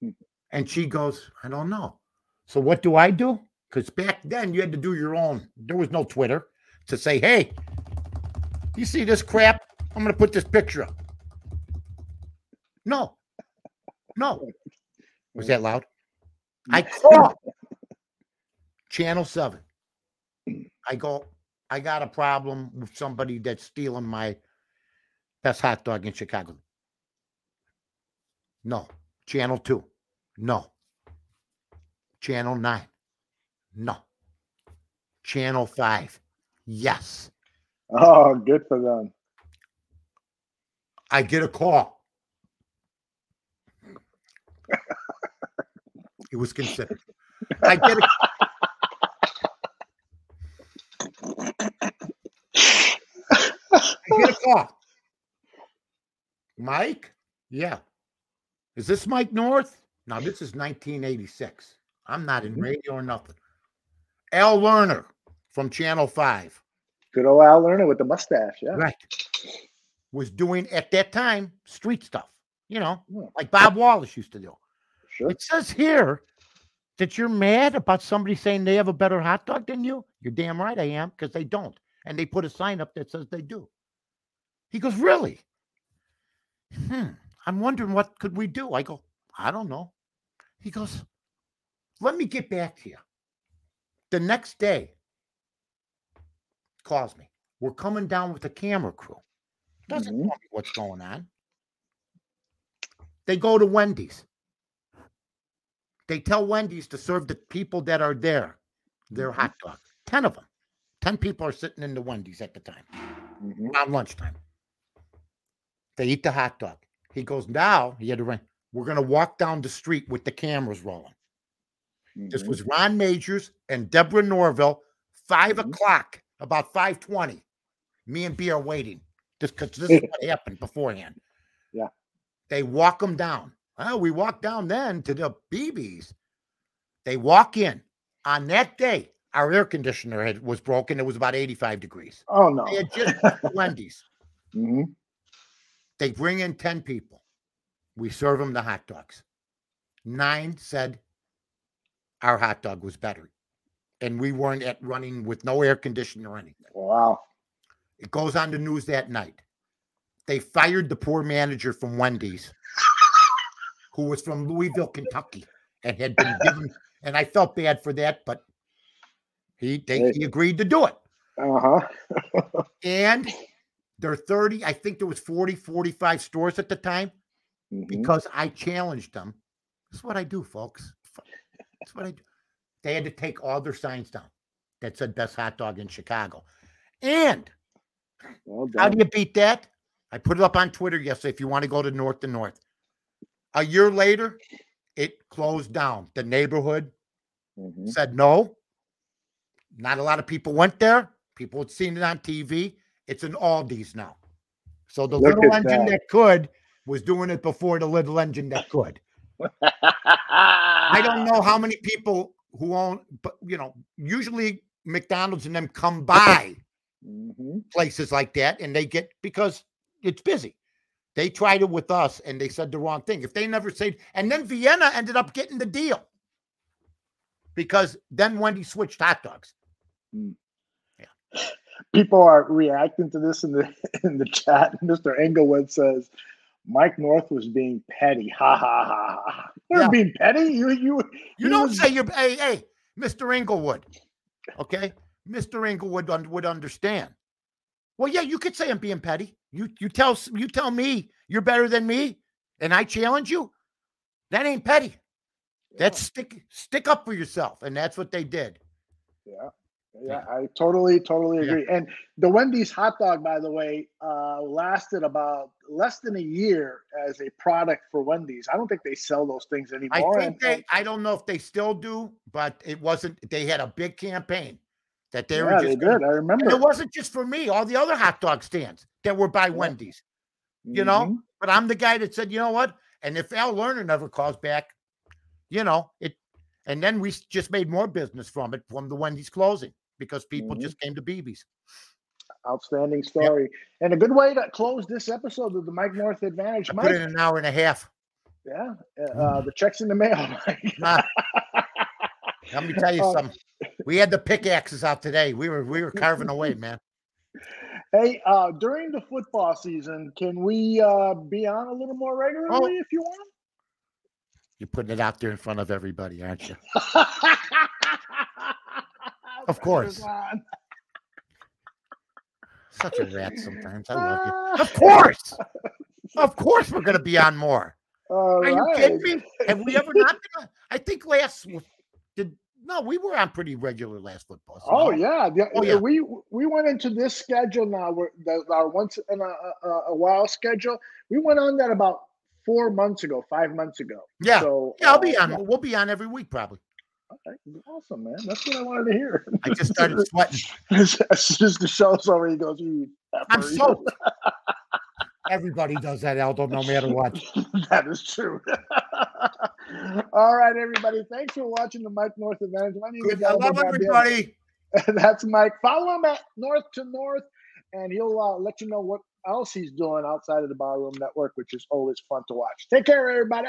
Hmm. And she goes, I don't know. So what do I do? Because back then you had to do your own, there was no Twitter to say, Hey, you see this crap? I'm going to put this picture up. No, no. Was that loud? I call Channel 7. I go, I got a problem with somebody that's stealing my best hot dog in Chicago. No. Channel 2. No. Channel 9. No. Channel 5. Yes. Oh, good for them. I get a call. it was considered. I get a I get a call. Mike? Yeah. Is this Mike North? Now, this is 1986. I'm not in Mhm. radio or nothing. Al Lerner from Channel 5. Good old Al Lerner with the mustache. Yeah. Right. Was doing at that time street stuff, you know, like Bob Wallace used to do. Sure. It says here that you're mad about somebody saying they have a better hot dog than you. You're damn right I am, because they don't. And they put a sign up that says they do. He goes, Really? Hmm. I'm wondering what could we do? I go, I don't know. He goes, Let me get back to you. The next day, calls me. We're coming down with the camera crew. Doesn't Mhm. tell me what's going on. They go to Wendy's. They tell Wendy's to serve the people that are there their Mhm. hot dog. 10 of them. 10 people are sitting in the Wendy's at the time Mhm. on lunchtime. They eat the hot dog. He goes, Now, he had to run. We're going to walk down the street with the cameras rolling. This Mhm. was Ron Magers and Deborah Norville, 5 Mhm. o'clock, about 520. Me and B are waiting. Just because this is what happened beforehand. Yeah. They walk them down. Well, we walk down then to the BBs. They walk in. On that day, our air conditioner had, was broken. It was about 85 degrees. Oh no. They had just Wendy's. Mhm. They bring in 10 people. We serve them the hot dogs. Nine said our hot dog was better. And we weren't at running with no air conditioner or anything. Wow. It goes on the news that night. They fired the poor manager from Wendy's, who was from Louisville, Kentucky, and had been given. And I felt bad for that, but he they, he agreed to do it. Uh huh. And there are 30, I think there was 40, 45 stores at the time Mm-hmm. because I challenged them. That's what I do, folks. That's what I do. They had to take all their signs down that said best hot dog in Chicago. And Well how do you beat that? I put it up on Twitter yesterday if you want to go to North to North. A year later, it closed down. The neighborhood Mhm. said no. Not a lot of people went there. People had seen it on TV. It's an Aldi's now. So the Look little engine that. that could was doing it before the little engine that could. I don't know how many people who own, but you know, usually McDonald's and them come by Mhm. places like that and they get because it's busy. They tried it with us and they said the wrong thing. If they never said, and then Vienna ended up getting the deal because then Wendy switched hot dogs. Hmm. Yeah, People are reacting to this in the in the chat. Mr. Englewood says Mike North was being petty. Ha ha ha ha. You're Yeah. being petty. You you You don't was- say you're, hey, hey, Mr. Englewood. Okay. Mr. Englewood un- would understand. Well, yeah, you could say I'm being petty. You you tell you tell me you're better than me, and I challenge you. That ain't petty. That's stick stick up for yourself, and that's what they did. yeah. Yeah, I totally, totally agree. Yeah. And the Wendy's hot dog, by the way, uh, lasted about less than a year as a product for Wendy's. I don't think they sell those things anymore. I think they. I don't know if they still do, but it wasn't. They had a big campaign that they yeah, were just. They did. I remember. it wasn't just for me. All the other hot dog stands that were by yeah. Wendy's. You mm-hmm. know, but I'm the guy that said, you know what? And if Al Lerner never calls back, you know it. And then we just made more business from it from the Wendy's closing because people mm-hmm. just came to BB's. Outstanding story. Yep. And a good way to close this episode of the Mike North Advantage. I Mike, put in an hour and a half. Yeah. Uh, uh the check's in the mail, Nah. Let me tell you uh, something. We had the pickaxes out today. We were we were carving away, man. Hey, uh, during the football season, can we uh, be on a little more regularly oh. if you want? You're putting it out there in front of everybody, aren't you? Of course. Such a rat sometimes. I love you. Of course. Of course we're gonna be on more. All Are you kidding me? Have we ever not been I think last did no, we were on pretty regular last football. So oh yeah. The, oh yeah, we we went into this schedule now. We're the, our once in a, a, a, while schedule. We went on that about four months ago, five months ago. Yeah, so, yeah, I'll uh, be on. Yeah. We'll be on every week probably. Okay, awesome, man. That's what I wanted to hear. I just started sweating. as, soon as the show's over, he goes, I'm soaked. Everybody does that, Aldo, no matter what. that is true. All right, everybody. Thanks for watching the Mike North Advantage. My name Good. is Aldo I love everybody. That's Mike. Follow him at North to North, and he'll uh, let you know what else he's doing outside of the Barroom Network, which is always fun to watch. Take care, everybody.